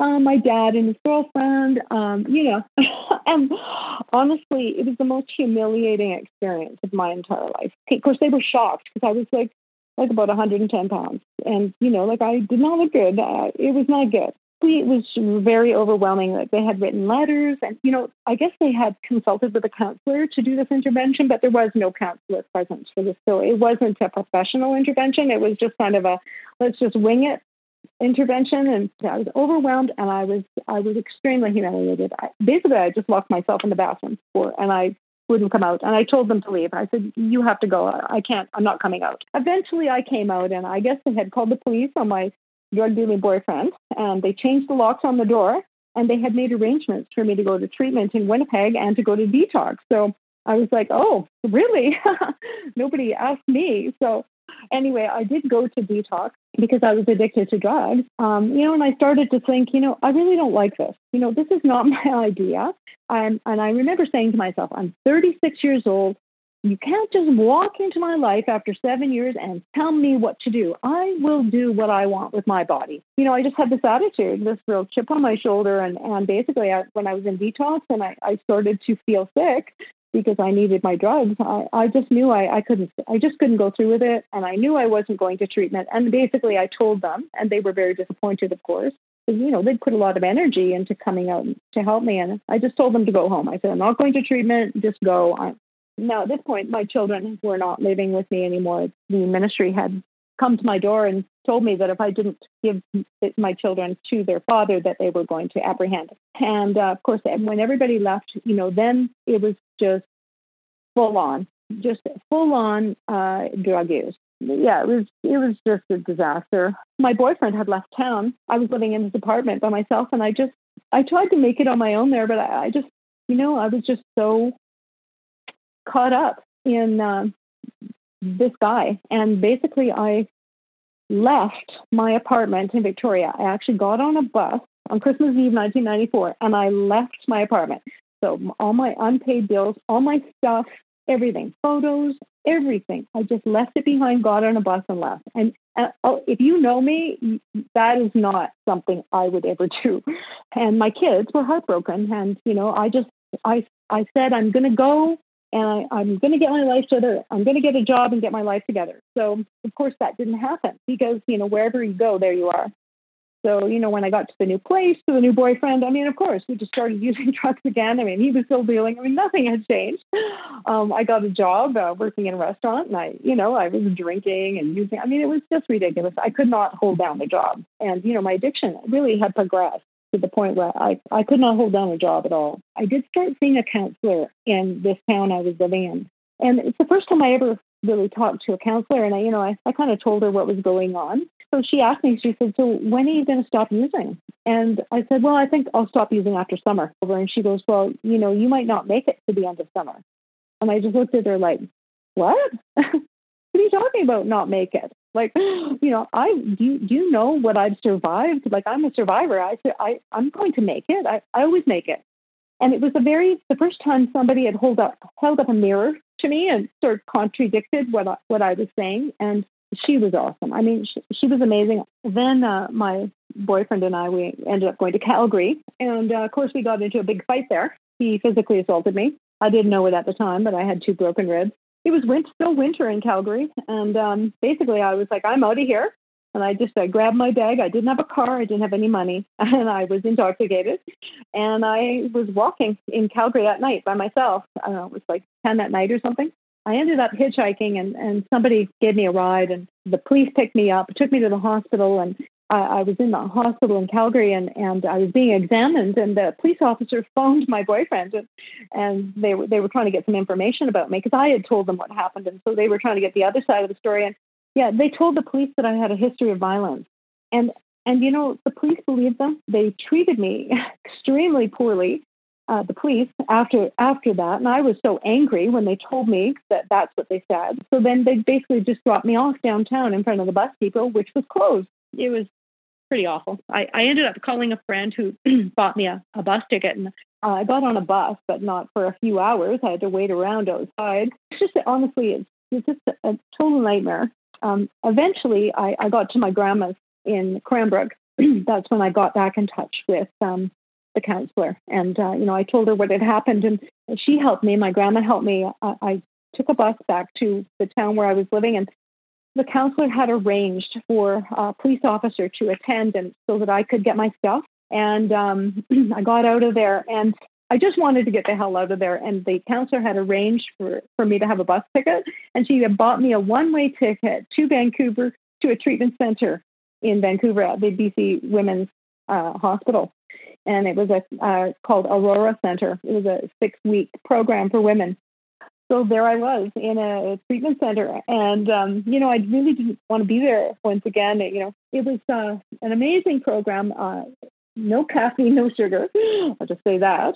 uh, my dad and his girlfriend, um, you know, and honestly, it was the most humiliating experience of my entire life. Of course, they were shocked because I was like, like about 110 pounds. And, you know, like I did not look good. Uh, it was not good. It was very overwhelming. Like they had written letters, and you know, I guess they had consulted with a counselor to do this intervention, but there was no counselor present for this. So it wasn't a professional intervention. It was just kind of a let's just wing it intervention and I was overwhelmed and I was I was extremely humiliated. I, basically, I just locked myself in the bathroom for and I wouldn't come out. And I told them to leave. I said, You have to go. I can't, I'm not coming out. Eventually, I came out, and I guess they had called the police on my drug dealing boyfriend, and they changed the locks on the door, and they had made arrangements for me to go to treatment in Winnipeg and to go to detox. So I was like, Oh, really? Nobody asked me. So anyway, I did go to detox because I was addicted to drugs. Um, you know, and I started to think, you know, I really don't like this. You know, this is not my idea. I'm, and I remember saying to myself, I'm 36 years old. You can't just walk into my life after seven years and tell me what to do. I will do what I want with my body. You know, I just had this attitude, this real chip on my shoulder. And, and basically, I, when I was in detox and I, I started to feel sick, because I needed my drugs. I, I just knew I, I couldn't, I just couldn't go through with it. And I knew I wasn't going to treatment. And basically I told them, and they were very disappointed, of course, because, you know, they'd put a lot of energy into coming out to help me. And I just told them to go home. I said, I'm not going to treatment, just go. I, now, at this point, my children were not living with me anymore. The ministry had come to my door and told me that if I didn't give my children to their father, that they were going to apprehend. And uh, of course, when everybody left, you know, then it was just full on, just full on uh, drug use. Yeah, it was it was just a disaster. My boyfriend had left town. I was living in his apartment by myself, and I just I tried to make it on my own there, but I, I just you know I was just so caught up in uh, this guy, and basically I left my apartment in Victoria. I actually got on a bus on Christmas Eve 1994 and I left my apartment. So all my unpaid bills, all my stuff, everything, photos, everything. I just left it behind, got on a bus and left. And uh, oh, if you know me, that is not something I would ever do. And my kids were heartbroken. And, you know, I just, I, I said, I'm going to go and I, am going to get my life together. I'm going to get a job and get my life together. So, of course, that didn't happen because, you know, wherever you go, there you are. So, you know, when I got to the new place, to the new boyfriend, I mean, of course, we just started using drugs again. I mean, he was still dealing. I mean, nothing had changed. Um, I got a job uh, working in a restaurant, and I, you know, I was drinking and using. I mean, it was just ridiculous. I could not hold down the job, and you know, my addiction really had progressed to the point where I, I could not hold down a job at all. I did start seeing a counselor in this town I was living in. And it's the first time I ever really talked to a counselor. And I, you know, I, I kind of told her what was going on. So she asked me, she said, So when are you going to stop using? And I said, Well, I think I'll stop using after summer. Over and she goes, Well, you know, you might not make it to the end of summer. And I just looked at her like, What? what are you talking about, not make it? Like, you know, I do. You, do you know what I've survived? Like, I'm a survivor. I, I, I'm going to make it. I, I always make it. And it was a very the first time somebody had held up held up a mirror to me and sort of contradicted what I, what I was saying. And she was awesome. I mean, she, she was amazing. Then uh, my boyfriend and I we ended up going to Calgary, and uh, of course we got into a big fight there. He physically assaulted me. I didn't know it at the time, but I had two broken ribs it was winter, still winter in Calgary, and um, basically I was like, I'm out of here. And I just I grabbed my bag. I didn't have a car. I didn't have any money, and I was intoxicated. And I was walking in Calgary at night by myself. I don't know, it was like ten at night or something. I ended up hitchhiking, and and somebody gave me a ride, and the police picked me up, took me to the hospital, and I, I was in the hospital in Calgary and, and I was being examined and the police officer phoned my boyfriend and, and they were they were trying to get some information about me because I had told them what happened and so they were trying to get the other side of the story and yeah they told the police that I had a history of violence. And and you know the police believed them. They treated me extremely poorly uh, the police after after that. And I was so angry when they told me that that's what they said. So then they basically just dropped me off downtown in front of the bus depot which was closed. It was pretty awful. I, I ended up calling a friend who bought me a, a bus ticket and uh, I got on a bus, but not for a few hours. I had to wait around outside. It's just honestly, it's, it's just a, a total nightmare. Um, eventually, I, I got to my grandma's in Cranbrook. That's when I got back in touch with um, the counselor, and uh, you know, I told her what had happened, and she helped me. My grandma helped me. I, I took a bus back to the town where I was living, and the counselor had arranged for a police officer to attend and so that I could get my stuff. And um, I got out of there and I just wanted to get the hell out of there. And the counselor had arranged for, for me to have a bus ticket. And she had bought me a one way ticket to Vancouver to a treatment center in Vancouver at the BC Women's uh, Hospital. And it was a uh, called Aurora Center. It was a six week program for women so there I was in a treatment center, and um, you know I really didn't want to be there once again. You know, it was uh, an amazing program. Uh, no caffeine, no sugar. I'll just say that.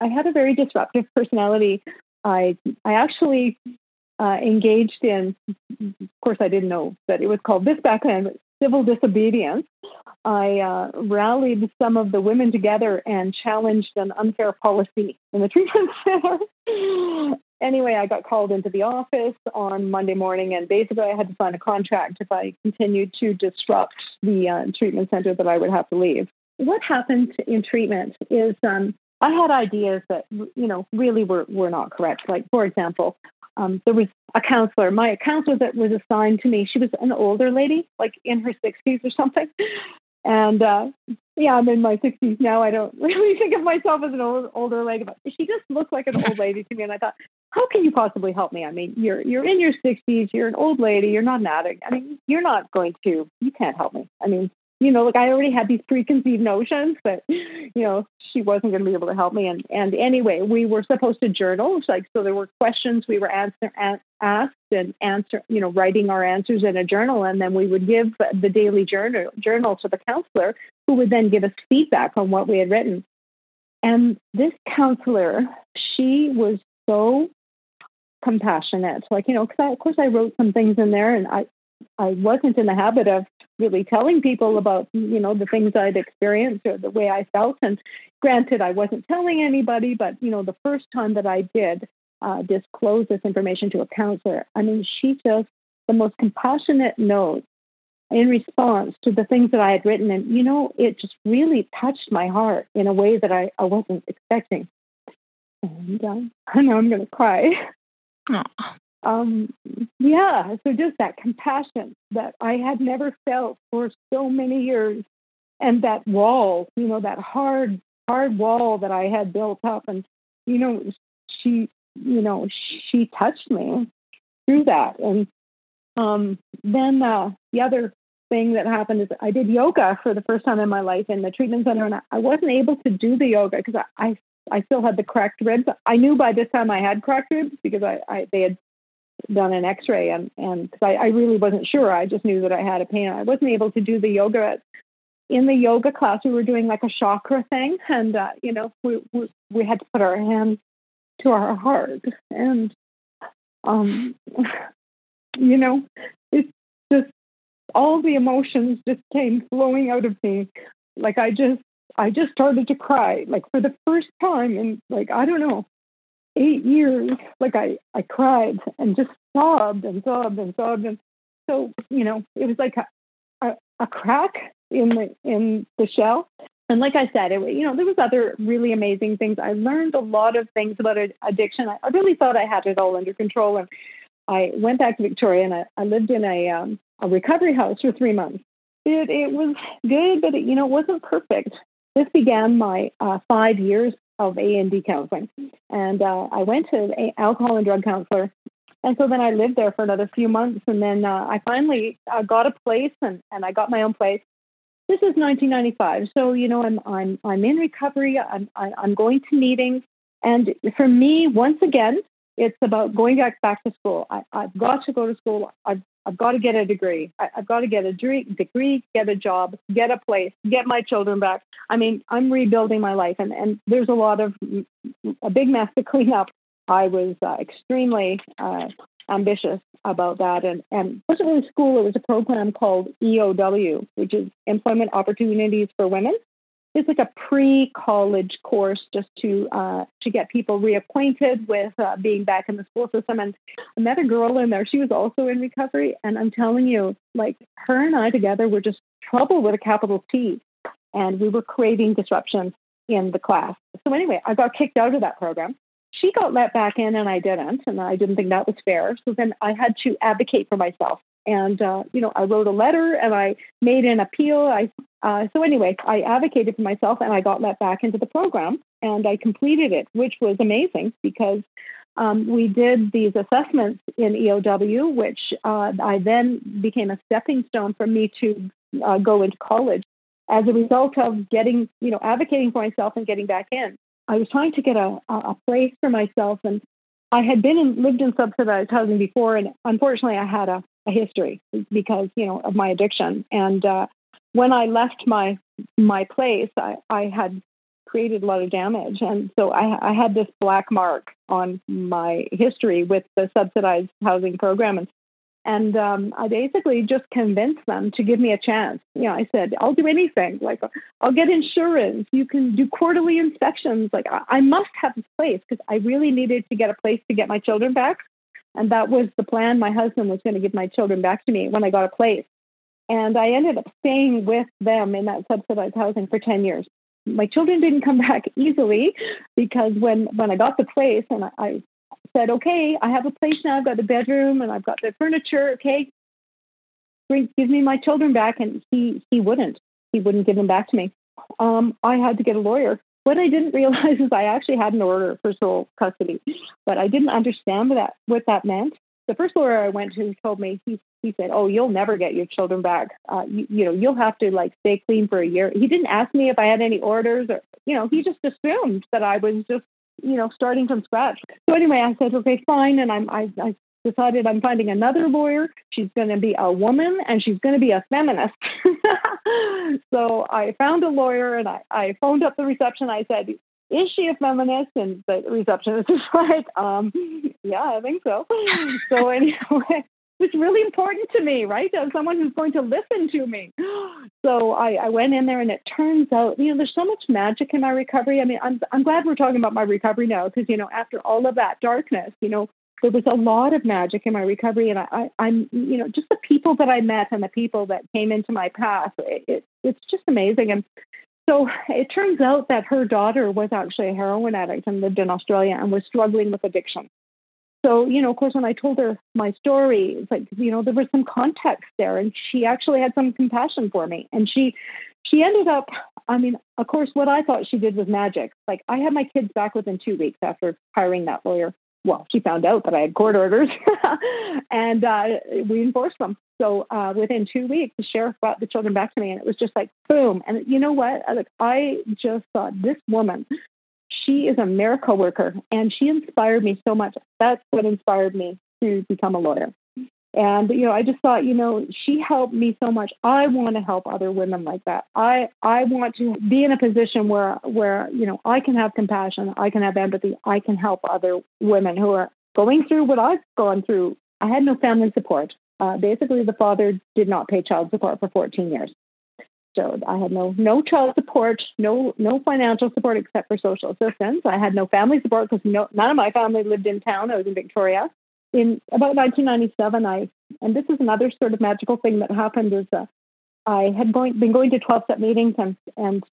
I had a very disruptive personality. I I actually uh, engaged in. Of course, I didn't know that it was called this back then. Civil disobedience. I uh, rallied some of the women together and challenged an unfair policy in the treatment center anyway, I got called into the office on Monday morning, and basically I had to sign a contract if I continued to disrupt the uh, treatment center that I would have to leave. What happened in treatment is um, I had ideas that you know really were were not correct. Like for example, um, there was a counselor. My counselor that was assigned to me, she was an older lady, like in her 60s or something. And uh, yeah, I'm in my 60s now. I don't really think of myself as an old, older lady, but she just looked like an old lady to me. And I thought, how can you possibly help me? I mean, you're you're in your 60s, you're an old lady, you're not an addict. I mean, you're not going to, you can't help me. I mean, you know, like I already had these preconceived notions, but you know, she wasn't going to be able to help me. And and anyway, we were supposed to journal, like so. There were questions we were answer, asked and answer, you know, writing our answers in a journal, and then we would give the daily journal journal to the counselor, who would then give us feedback on what we had written. And this counselor, she was so compassionate. Like, you know, because of course I wrote some things in there and I, I wasn't in the habit of really telling people about, you know, the things I'd experienced or the way I felt. And granted, I wasn't telling anybody, but, you know, the first time that I did uh, disclose this information to a counselor, I mean, she just the most compassionate note in response to the things that I had written. And, you know, it just really touched my heart in a way that I, I wasn't expecting. And um, I know I'm going to cry. Um, yeah, so just that compassion that I had never felt for so many years, and that wall, you know, that hard, hard wall that I had built up, and you know, she, you know, she touched me through that, and um, then uh, the other thing that happened is I did yoga for the first time in my life in the treatment center, and I wasn't able to do the yoga because I, I I still had the cracked ribs. I knew by this time I had cracked ribs because I, I they had done an X-ray and and cause I, I really wasn't sure. I just knew that I had a pain. I wasn't able to do the yoga. at, In the yoga class, we were doing like a chakra thing, and uh, you know, we, we we had to put our hands to our heart, and um, you know, it's just all the emotions just came flowing out of me. Like I just I just started to cry, like for the first time in like I don't know eight years, like I, I cried and just sobbed and sobbed and sobbed. And so, you know, it was like a, a, a crack in the, in the shell. And like I said, it, you know, there was other really amazing things. I learned a lot of things about addiction. I, I really thought I had it all under control. And I went back to Victoria and I, I lived in a, um, a recovery house for three months. It, it was good, but it, you know, it wasn't perfect. This began my uh, five years of A and D counseling, and uh, I went to an alcohol and drug counselor, and so then I lived there for another few months, and then uh, I finally uh, got a place, and, and I got my own place. This is 1995, so you know I'm I'm I'm in recovery. I'm I'm going to meetings, and for me, once again, it's about going back back to school. I, I've got to go to school. I've I've got to get a degree. I, have got to get a degree, get a job, get a place, get my children back. I mean, I'm rebuilding my life, and, and there's a lot of a big mess to clean up. I was uh, extremely uh, ambitious about that, and and wasn't really school. It was a program called EOW, which is Employment Opportunities for Women it's like a pre-college course just to uh, to get people reacquainted with uh, being back in the school system. And I met a girl in there. She was also in recovery, and I'm telling you, like her and I together were just trouble with a capital T, and we were creating disruption in the class. So anyway, I got kicked out of that program. She got let back in, and I didn't, and I didn't think that was fair. So then I had to advocate for myself and uh, you know I wrote a letter and I made an appeal. I uh, so anyway, I advocated for myself and I got let back into the program and I completed it, which was amazing because um, we did these assessments in EOW, which uh, I then became a stepping stone for me to uh, go into college. As a result of getting, you know, advocating for myself and getting back in, I was trying to get a, a place for myself, and I had been in, lived in subsidized housing before, and unfortunately, I had a, a history because you know of my addiction. And uh, when I left my my place, I, I had created a lot of damage, and so I, I had this black mark on my history with the subsidized housing program. And and um, I basically just convinced them to give me a chance. You know, I said, I'll do anything. Like, I'll get insurance. You can do quarterly inspections. Like, I, I must have this place because I really needed to get a place to get my children back. And that was the plan. My husband was going to give my children back to me when I got a place. And I ended up staying with them in that subsidized housing for 10 years. My children didn't come back easily because when, when I got the place and I, I said, okay, I have a place now. I've got the bedroom and I've got the furniture. Okay, bring, give me my children back. And he, he wouldn't. He wouldn't give them back to me. Um, I had to get a lawyer. What I didn't realize is I actually had an order for sole custody, but I didn't understand that what that meant. The first lawyer I went to told me he he said, "Oh, you'll never get your children back. Uh, you, you know, you'll have to like stay clean for a year." He didn't ask me if I had any orders, or you know, he just assumed that I was just you know, starting from scratch. So anyway, I said, okay, fine. And I'm, I, I decided I'm finding another lawyer. She's going to be a woman and she's going to be a feminist. so I found a lawyer and I, I phoned up the reception. I said, is she a feminist? And the receptionist is like, um, yeah, I think so. so anyway, it's really important to me, right? As someone who's going to listen to me. So I, I went in there, and it turns out, you know, there's so much magic in my recovery. I mean, I'm I'm glad we're talking about my recovery now because you know, after all of that darkness, you know, there was a lot of magic in my recovery, and I, I I'm you know, just the people that I met and the people that came into my path. It, it, it's just amazing, and so it turns out that her daughter was actually a heroin addict and lived in Australia and was struggling with addiction. So, you know, of course, when I told her my story, it's like, you know, there was some context there and she actually had some compassion for me. And she, she ended up, I mean, of course, what I thought she did was magic. Like, I had my kids back within two weeks after hiring that lawyer. Well, she found out that I had court orders and uh, we enforced them. So uh, within two weeks, the sheriff brought the children back to me, and it was just like boom. And you know what? I, Like I just thought this woman she is a miracle worker and she inspired me so much. That's what inspired me to become a lawyer. And you know, I just thought, you know, she helped me so much. I want to help other women like that. I I want to be in a position where where you know I can have compassion, I can have empathy, I can help other women who are going through what I've gone through. I had no family support. Uh, basically, the father did not pay child support for 14 years. So I had no no child support, no no financial support except for social assistance. I had no family support because no, none of my family lived in town. I was in Victoria. In about 1997, I and this is another sort of magical thing that happened is uh, I had going, been going to 12 step meetings and and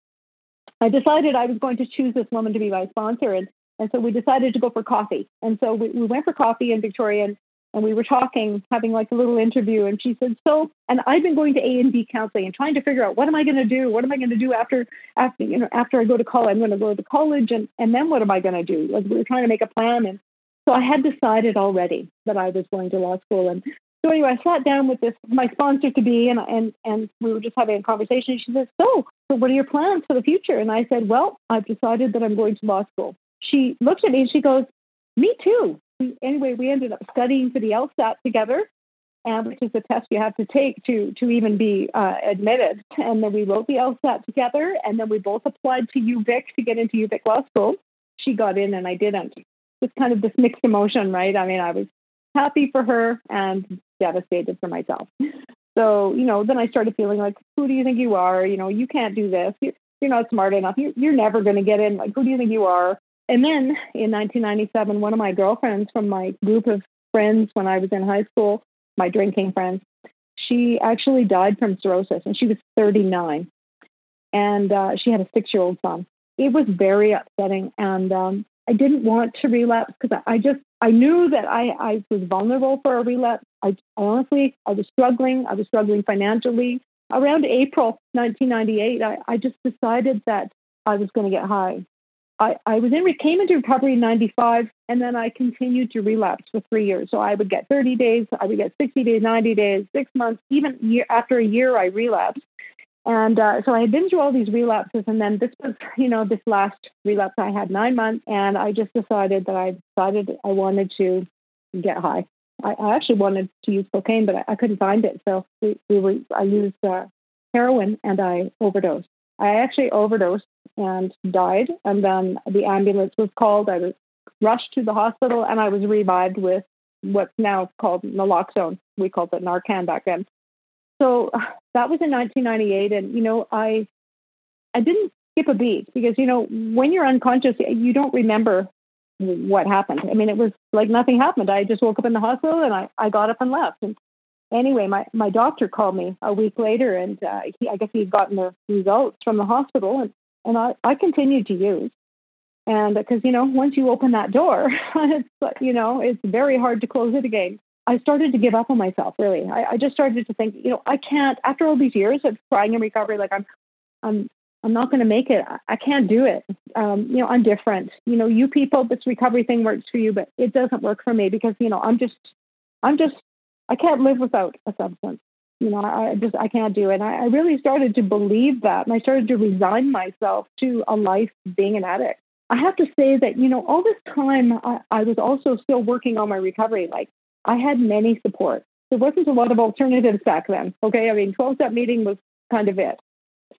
I decided I was going to choose this woman to be my sponsor and and so we decided to go for coffee. And so we, we went for coffee in Victoria and and we were talking, having like a little interview, and she said, "So," and I've been going to A and D counseling and trying to figure out what am I going to do? What am I going to do after after you know after I go to college? I'm going to go to college, and and then what am I going to do? Like we were trying to make a plan, and so I had decided already that I was going to law school, and so anyway, I sat down with this my sponsor to be, and and and we were just having a conversation. She said, "So, so what are your plans for the future?" And I said, "Well, I've decided that I'm going to law school." She looked at me and she goes, "Me too." anyway, we ended up studying for the LSAT together, and which is a test you have to take to to even be uh, admitted. And then we wrote the LSAT together, and then we both applied to UVic to get into UVic Law School. She got in, and I didn't. Kind of this mixed emotion, right? I mean, I was happy for her and devastated for myself. So, you know, then I started feeling like, who do you think you are? You know, you can't do this. You're, you're not smart enough. You're, you're never going to get in. Like, who do you think you are? And then in 1997, one of my girlfriends from my group of friends when I was in high school, my drinking friends, she actually died from cirrhosis and she was 39. And uh, she had a six year old son. It was very upsetting. And um, I didn't want to relapse because I, I just, I knew that I, I was vulnerable for a relapse. I honestly, I was struggling. I was struggling financially. Around April 1998, I, I just decided that I was going to get high. I, I was in came into recovery in 95 and then I continued to relapse for three years. So I would get 30 days, I would get 60 days, 90 days, six months, even year, after a year I relapsed. And uh, so I had been through all these relapses, and then this was, you know, this last relapse I had nine months, and I just decided that I decided I wanted to get high. I, I actually wanted to use cocaine, but I, I couldn't find it, so we, we were I used uh, heroin and I overdosed. I actually overdosed and died. And then the ambulance was called. I was rushed to the hospital and I was revived with what's now called naloxone. We called it Narcan back then. So that was in 1998. And, you know, I, I didn't skip a beat because, you know, when you're unconscious, you don't remember what happened. I mean, it was like nothing happened. I just woke up in the hospital and I, I got up and left. And anyway, my, my doctor called me a week later, and uh, he, I guess he'd gotten the results from the hospital, and, and I, I continued to use. And because, you know, once you open that door, it's, you know, it's very hard to close it again. I started to give up on myself, really. I, I just started to think, you know, I can't, after all these years of trying and recovery, like I'm, I'm, I'm not going to make it. I can't do it. Um, you know, I'm different. You know, you people, this recovery thing works for you, but it doesn't work for me because, you know, I'm just, I'm just I can't live without a substance. You know, I just I can't do it. And I, I really started to believe that, and I started to resign myself to a life being an addict. I have to say that you know all this time I, I was also still working on my recovery. Like I had many supports. There wasn't a lot of alternatives back then. Okay, I mean, 12 step meeting was kind of it.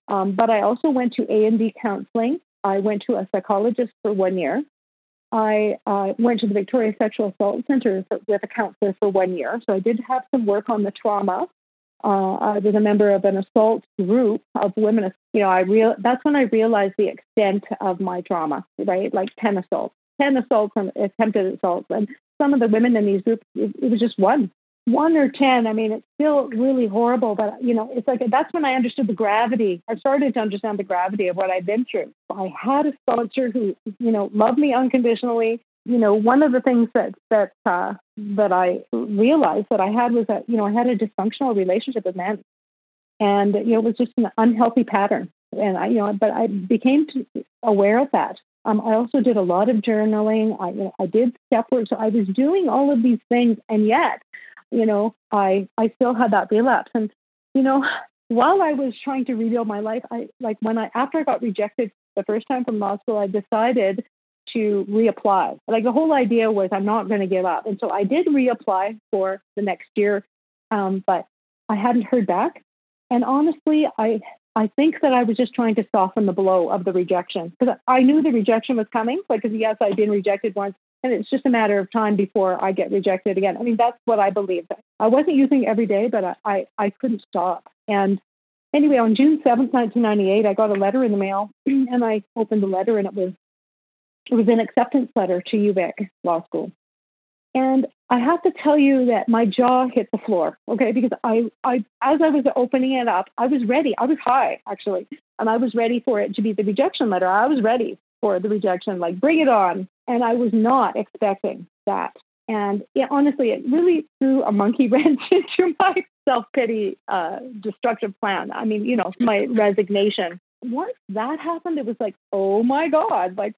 Um, but I also went to A and D counseling. I went to a psychologist for one year. I uh, went to the Victoria Sexual Assault Center with a counselor for one year. So I did have some work on the trauma. Uh, I was a member of an assault group of women. You know, I real that's when I realized the extent of my trauma. Right, like ten assaults, ten assaults and attempted assaults, and some of the women in these groups, it, it was just one. one or 10, I mean, it's still really horrible, but you know, it's like that's when I understood the gravity. I started to understand the gravity of what I'd been through. I had a sponsor who, you know, loved me unconditionally. You know, one of the things that that uh, that I realized that I had was that you know I had a dysfunctional relationship with men, and you know it was just an unhealthy pattern. And I, you know, but I became aware of that. Um, I also did a lot of journaling. I, you know, I did step work. So I was doing all of these things, and yet you know, I I still had that relapse. And you know, while I was trying to rebuild my life, I like when I after I got rejected the first time from law school, I decided to reapply. Like the whole idea was I'm not going to give up, and so I did reapply for the next year, um, but I hadn't heard back. And honestly, I I think that I was just trying to soften the blow of the rejection because I knew the rejection was coming. Like, because yes, I'd been rejected once, and it's just a matter of time before I get rejected again. I mean, that's what I believed. I wasn't using every day, but I, I, I couldn't stop. And anyway, on June 7th, 1998, I got a letter in the mail and I opened the letter and it was, it was an acceptance letter to UVic Law School. And I have to tell you that my jaw hit the floor, okay? Because I, I, as I was opening it up, I was ready. I was high, actually, and I was ready for it to be the rejection letter. I was ready for the rejection, like bring it on. And I was not expecting that. And it, honestly, it really threw a monkey wrench into my self pity, uh, destructive plan. I mean, you know, my resignation. Once that happened, it was like, oh my God, like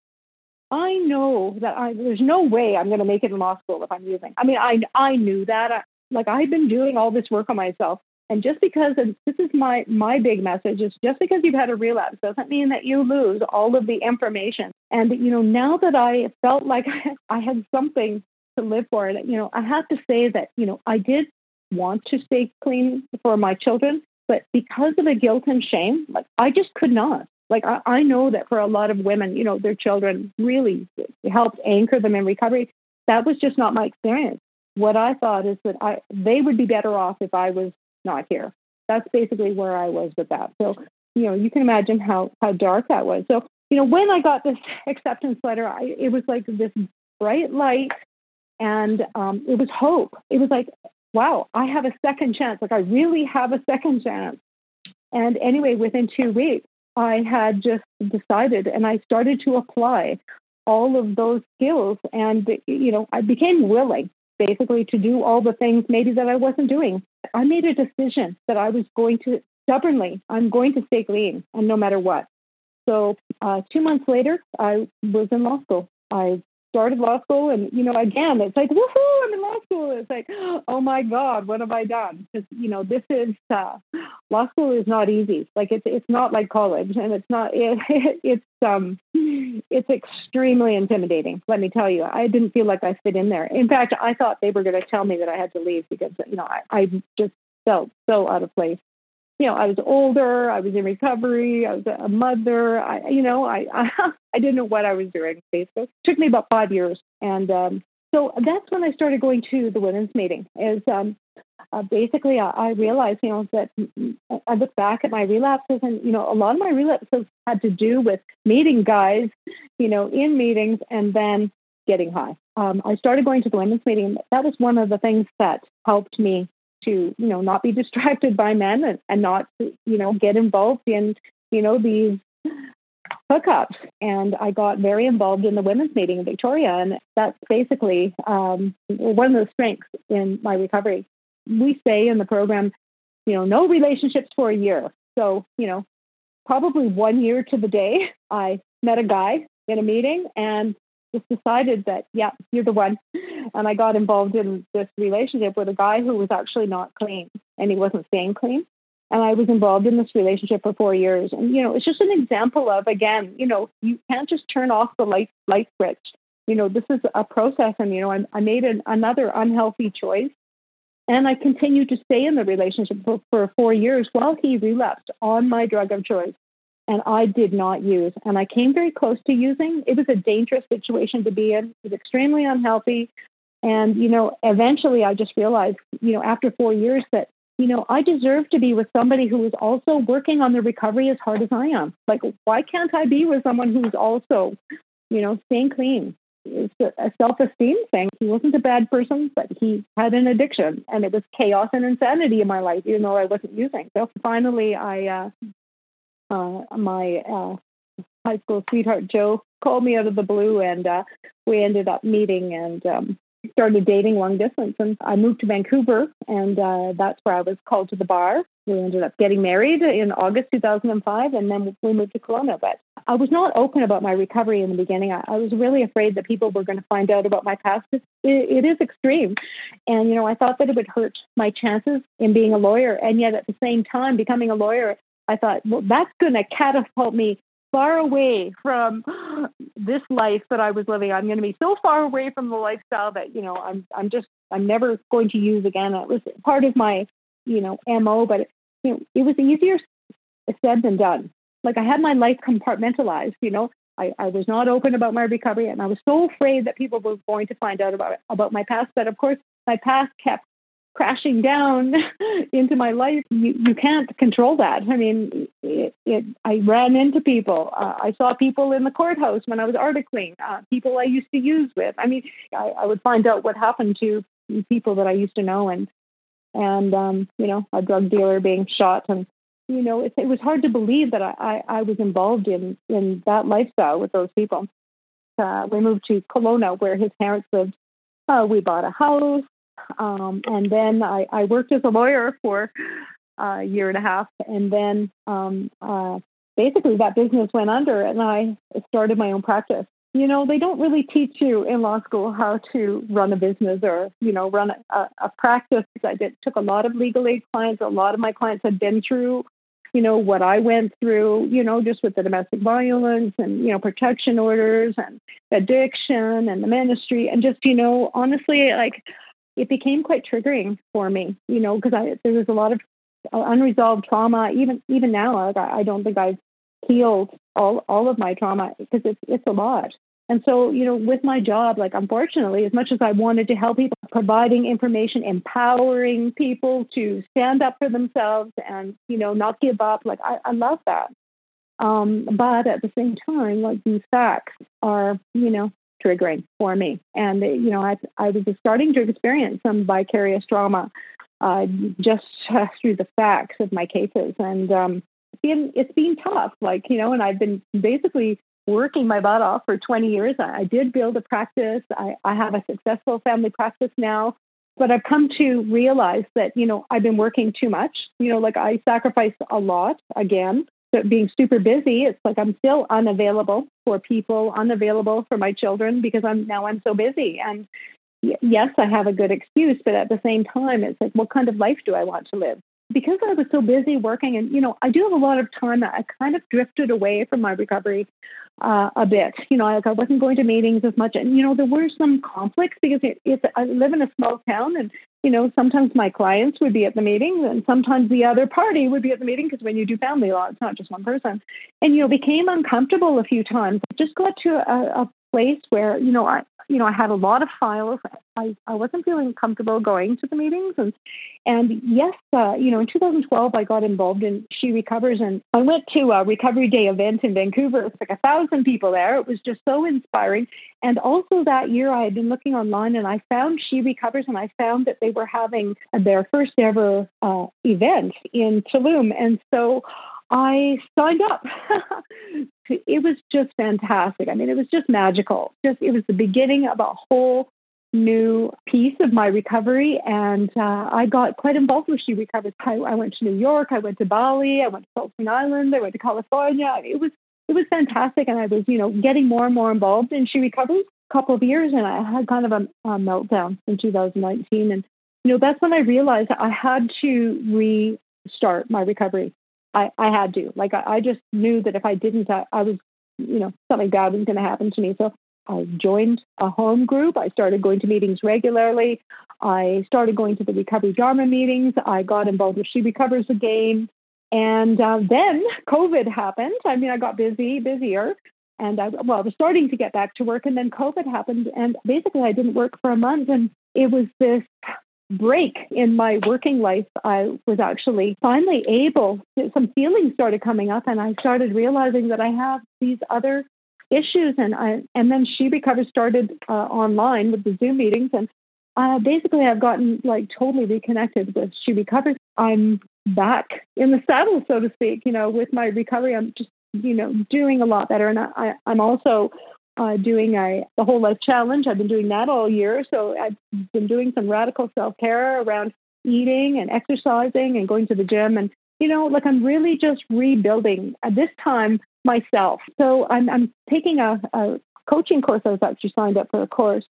I know that I, there's no way I'm going to make it in law school if I'm using. I mean, I I knew that. I, like I've been doing all this work on myself and just because, and this is my, my big message, is just because you've had a relapse doesn't mean that you lose all of the information. And, you know, now that I felt like I had something to live for, and, you know, I have to say that, you know, I did want to stay clean for my children, but because of the guilt and shame, like I just could not. Like I, I know that for a lot of women, you know, their children really helped anchor them in recovery. That was just not my experience. What I thought is that I they would be better off if I was not here. That's basically where I was with that. So, you know, you can imagine how how dark that was. So, you know, when I got this acceptance letter, I, it was like this bright light, and um, it was hope. It was like, wow, I have a second chance. Like I really have a second chance. And anyway, within two weeks, I had just decided, and I started to apply all of those skills, and you know, I became willing basically to do all the things maybe that I wasn't doing. I made a decision that I was going to stubbornly, I'm going to stay clean, and no matter what. So uh, two months later, I was in law school. I started law school and you know again it's like woohoo i'm in law school. It's like oh my god what have i done? Because you know this is uh law school is not easy. Like it's it's not like college and it's not it, it's um it's extremely intimidating let me tell you. I didn't feel like i fit in there. In fact i thought they were going to tell me that i had to leave because you know i i just felt so out of place you know, I was older, I was in recovery, I was a mother, I, you know, I, I, I didn't know what I was doing. Basically, it took me about five years, and um, so that's when I started going to the women's meeting. Is um, uh, basically I, I realized, you know, that I look back at my relapses, and you know, a lot of my relapses had to do with meeting guys, you know, in meetings, and then getting high. Um, I started going to the women's meeting. That was one of the things that helped me to you know not be distracted by men and, and not you know get involved in you know these hookups. And i got very involved in the women's meeting in victoria and that's basically um, one of the strengths in my recovery. We say in the program you know no relationships for a year. So you know probably one year to the day i met a guy in a meeting and just decided that, yeah, you're the one. And I got involved in this relationship with a guy who was actually not clean and he wasn't staying clean. And I was involved in this relationship for four years. And, you know, it's just an example of, again, you know, you can't just turn off the light, light switch. You know, this is a process. And, you know, I, I made an, another unhealthy choice. And I continued to stay in the relationship for, for four years while he relapsed on my drug of choice and I did not use. And I came very close to using. It was a dangerous situation to be in. It was extremely unhealthy. And, you know, eventually I just realized, you know, after four years that, you know, I deserve to be with somebody who is also working on the recovery as hard as I am. Like, why can't I be with someone who's also, you know, staying clean? it's a self-esteem thing. He wasn't a bad person, but he had an addiction, and it was chaos and insanity in my life, even though I wasn't using. So finally, I uh, uh, my uh, high school sweetheart Joe called me out of the blue, and uh, we ended up meeting and um, started dating long distance. And I moved to Vancouver, and uh, that's where I was called to the bar. We ended up getting married in August 2005, and then we moved to Kelowna. But I was not open about my recovery in the beginning. I, I was really afraid that people were going to find out about my past. It, it is extreme. And, you know, I thought that it would hurt my chances in being a lawyer. And yet at the same time, becoming a lawyer, I thought, well, that's going to catapult me far away from this life that I was living. I'm going to be so far away from the lifestyle that you know I'm I'm just I'm never going to use again. It was part of my you know mo, but it, you know it was easier said than done. Like I had my life compartmentalized. You know, I, I was not open about my recovery, and I was so afraid that people were going to find out about about my past. But of course, my past kept crashing down into my life, you, you can't control that. I mean, it, it, I ran into people. Uh, I saw people in the courthouse when I was articling, uh, people I used to use with. I mean, I, I would find out what happened to people that I used to know, and and um, you know, a drug dealer being shot, and you know, it, it was hard to believe that I, I, I was involved in in that lifestyle with those people. Uh, we moved to Kelowna, where his parents lived. Uh, we bought a house. Um, and then I, I, worked as a lawyer for a year and a half. And then um, uh, basically that business went under and I started my own practice. You know, they don't really teach you in law school how to run a business or, you know, run a, a practice. I did, took a lot of legal aid clients. A lot of my clients had been through you know, what I went through, you know, just with the domestic violence and, you know, protection orders and addiction and the ministry. And just, you know, honestly, like it became quite triggering for me, you know, because I there was a lot of unresolved trauma. Even even now, I, I don't think I've healed all all of my trauma because it's it's a lot. And so, you know, with my job, like unfortunately, as much as I wanted to help people, providing information, empowering people to stand up for themselves and, you know, not give up, like I, I love that. Um, but at the same time, like these facts are, you know, triggering for me. And, you know, I, I was starting to experience some vicarious trauma uh, just uh, through the facts of my cases. And um, it's, been, it's been tough, like, you know, and I've been basically working my butt off for 20 years. I, I did build a practice. I, I have a successful family practice now. But I've come to realize that, you know, I've been working too much. You know, like I sacrificed a lot again being super busy, it's like I'm still unavailable for people, unavailable for my children because I'm now I'm so busy. And yes, I have a good excuse, but at the same time, it's like, what kind of life do I want to live? Because I was so busy working, and you know, I do have a lot of time. I kind of drifted away from my recovery uh, a bit. You know, like I wasn't going to meetings as much, and you know, there were some conflicts because it, it's I live in a small town, and you know, sometimes my clients would be at the meeting and sometimes the other party would be at the meeting because when you do family law, it's not just one person. And, you know, became uncomfortable a few times. Just got to a, a place where, you know, I, you know, I had a lot of files. I, I wasn't feeling comfortable going to the meetings. And, and yes, uh, you know, in 2012, I got involved in She Recovers and I went to a Recovery Day event in Vancouver. It was like a thousand people there. It was just so inspiring. And also that year, I had been looking online and I found She Recovers and I found that they were having their first ever uh, event in Tulum. And so I signed up. it was just fantastic. I mean, it was just magical. Just it was the beginning of a whole new piece of my recovery, and uh, I got quite involved with She Recovers. I, I went to New York, I went to Bali, I went to Salt Spring Island, I went to California. It was it was fantastic, and I was you know getting more and more involved in She Recovers. A couple of years, and I had kind of a, a meltdown in 2019, and you know that's when I realized I had to restart my recovery. I, I had to. Like I, I just knew that if I didn't, I, I was, you know, something bad was going to happen to me. So I joined a home group. I started going to meetings regularly. I started going to the Recovery Dharma meetings. I got involved with She Recovers again. And uh, then COVID happened. I mean, I got busy, busier. And I, well, I was starting to get back to work. And then COVID happened. And basically, I didn't work for a month. And it was this break in my working life, I was actually finally able, to, some feelings started coming up, and I started realizing that I have these other issues, and I and then She Recovers started uh, online with the Zoom meetings, and uh, basically I've gotten like totally reconnected with She Recovers. I'm back in the saddle, so to speak. You know, with my recovery, I'm just you know doing a lot better, and I, I'm also uh, doing a the whole life challenge. I've been doing that all year, so I've been doing some radical self care around eating and exercising and going to the gym, and you know, like I'm really just rebuilding at this time myself. So I'm I'm taking a, a coaching course. I was actually signed up for a course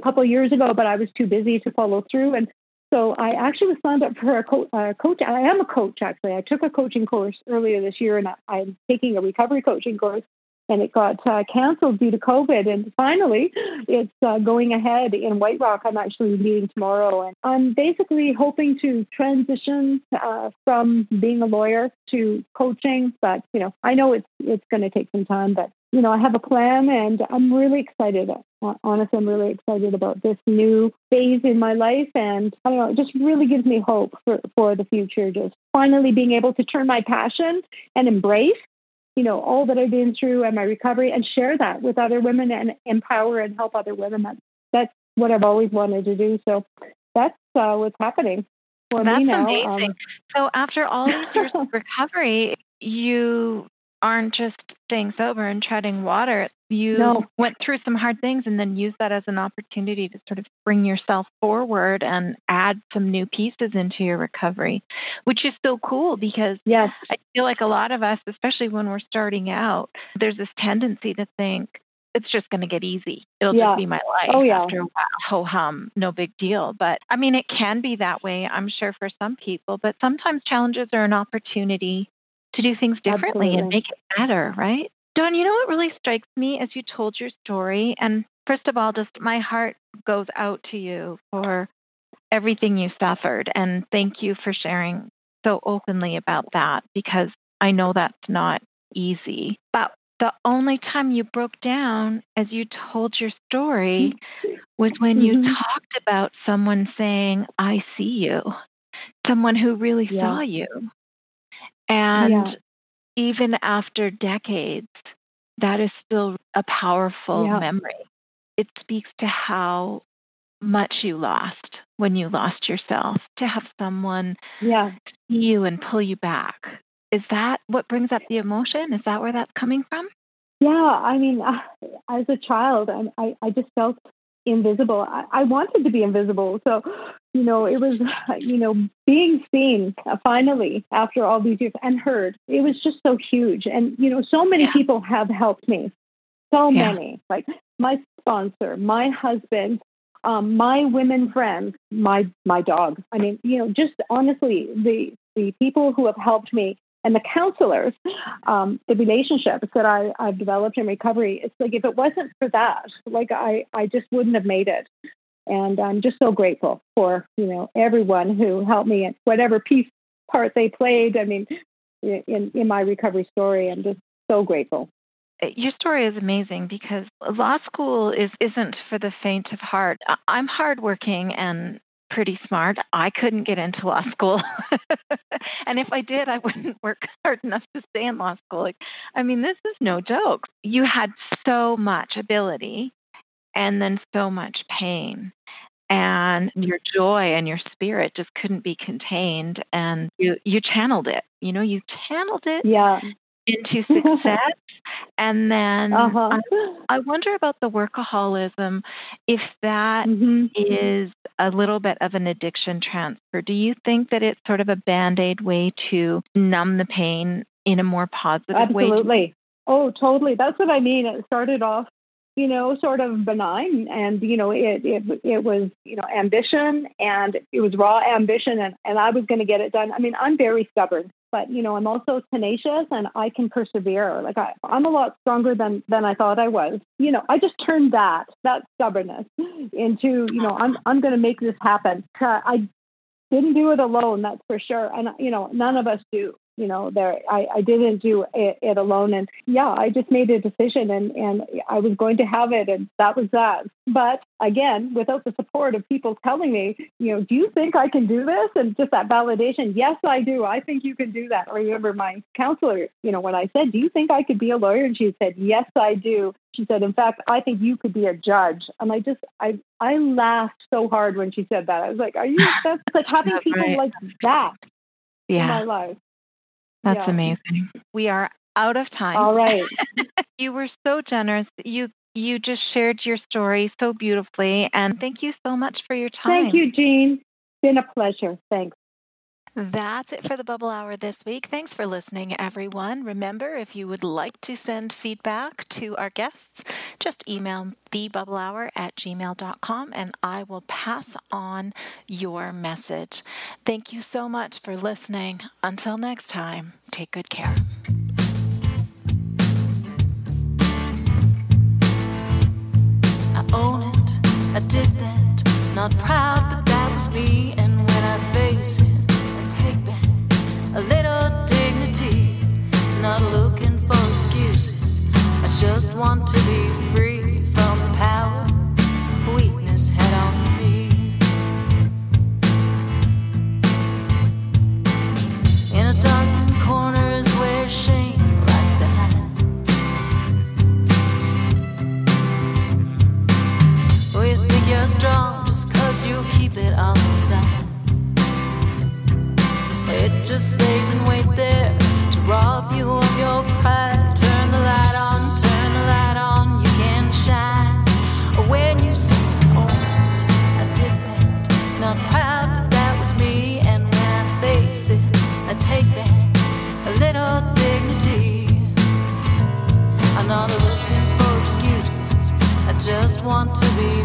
a couple of years ago, but I was too busy to follow through, and so I actually was signed up for a co- uh, coach. I am a coach actually. I took a coaching course earlier this year, and I, I'm taking a recovery coaching course and it got uh, canceled due to COVID. And finally, it's uh, going ahead in White Rock. I'm actually meeting tomorrow, and I'm basically hoping to transition uh, from being a lawyer to coaching. But you know, I know it's it's going to take some time, but you know, I have a plan, and I'm really excited. Honestly, I'm really excited about this new phase in my life, and I don't know, it just really gives me hope for for the future. Just finally being able to turn my passion and embrace you know, all that I've been through and my recovery and share that with other women and empower and help other women. That's, that's what I've always wanted to do. So that's uh, what's happening for that's me now. amazing. Um, so after all these years of recovery, you aren't just staying sober and treading water. You no. went through some hard things and then used that as an opportunity to sort of bring yourself forward and add some new pieces into your recovery, which is so cool because yes. I feel like a lot of us, especially when we're starting out, there's this tendency to think, it's just going to get easy. It'll yeah. just be my life oh, yeah. after a while. Ho hum, no big deal. But I mean, it can be that way, I'm sure, for some people. But sometimes challenges are an opportunity to do things differently Absolutely. and make it better, right? Dawn, you know what really strikes me as you told your story? And first of all, just my heart goes out to you for everything you suffered. And thank you for sharing so openly about that because I know that's not easy. But the only time you broke down as you told your story was when you Mhm. talked about someone saying, I see you, someone who really Yeah. saw you. And Yeah. even after decades, that is still a powerful Yeah. memory. It speaks to how much you lost when you lost yourself, to have someone Yeah. see you and pull you back. Is that what brings up the emotion? Is that where that's coming from? Yeah, I mean, as a child, I, I, I just felt invisible. I, I wanted to be invisible. So, you know, it was, you know, being seen uh, finally after all these years and heard. It was just so huge. And, you know, so many Yeah. people have helped me. So Yeah. many. Like my sponsor, my husband, um, my women friends, my my dog. I mean, you know, just honestly, the the people who have helped me and the counselors, um, the relationships that I, I've developed in recovery, it's like if it wasn't for that, like I, I just wouldn't have made it. And I'm just so grateful for, you know, everyone who helped me and whatever piece part they played. I mean, in, in my recovery story, I'm just so grateful. Your story is amazing because law school is isn't for the faint of heart. I'm hardworking and pretty smart. I couldn't get into law school. and if I did, I wouldn't work hard enough to stay in law school. Like, I mean, this is no joke. You had so much ability and then so much pain. And your joy and your spirit just couldn't be contained. And you, you channeled it. You know, you channeled it Yeah. Into success. and then Uh-huh. I, I wonder about the workaholism, if that Mhm. is a little bit of an addiction transfer. Do you think that it's sort of a band aid way to numb the pain in a more positive way? Absolutely. Oh, totally. That's what I mean. It started off, you know, sort of benign, and you know, it it it was you know ambition, and it was raw ambition, and and I was going to get it done. I mean, I'm very stubborn, but you know, I'm also tenacious, and I can persevere. Like I, I'm a lot stronger than than I thought I was. You know, I just turned that that stubbornness into you know, I'm I'm going to make this happen. Uh, I didn't do it alone, that's for sure. And you know, none of us do. You know, there I, I didn't do it, it alone. And yeah, I just made a decision and, and I was going to have it and that was that. But again, without the support of people telling me, you know, do you think I can do this? And just that validation, yes, I do. I think you can do that. I remember my counselor, you know, when I said, Do you think I could be a lawyer? And she said, Yes, I do. She said, In fact, I think you could be a judge. And I just I I laughed so hard when she said that. I was like, Are you that's like having people right. like that yeah. in my life. That's yeah. amazing. We are out of time. All right. you were so generous. You you just shared your story so beautifully and thank you so much for your time. Thank you, Jean. Been a pleasure. Thanks. That's it for the Bubble Hour this week. Thanks for listening, everyone. Remember, if you would like to send feedback to our guests, just email thebubblehour at gmail.com and I will pass on your message. Thank you so much for listening. Until next time, take good care. I own it, I did that. Not proud, but that was me. And when I face it, take back a little dignity. Not looking for excuses. I just want to be free from the power weakness had on just stays and wait there to rob you of your pride. Turn the light on, turn the light on, you can shine. Oh, when you say, Oh, I did that, not proud, but that was me. And when I face it, I take back a little dignity. I'm not looking for excuses, I just want to be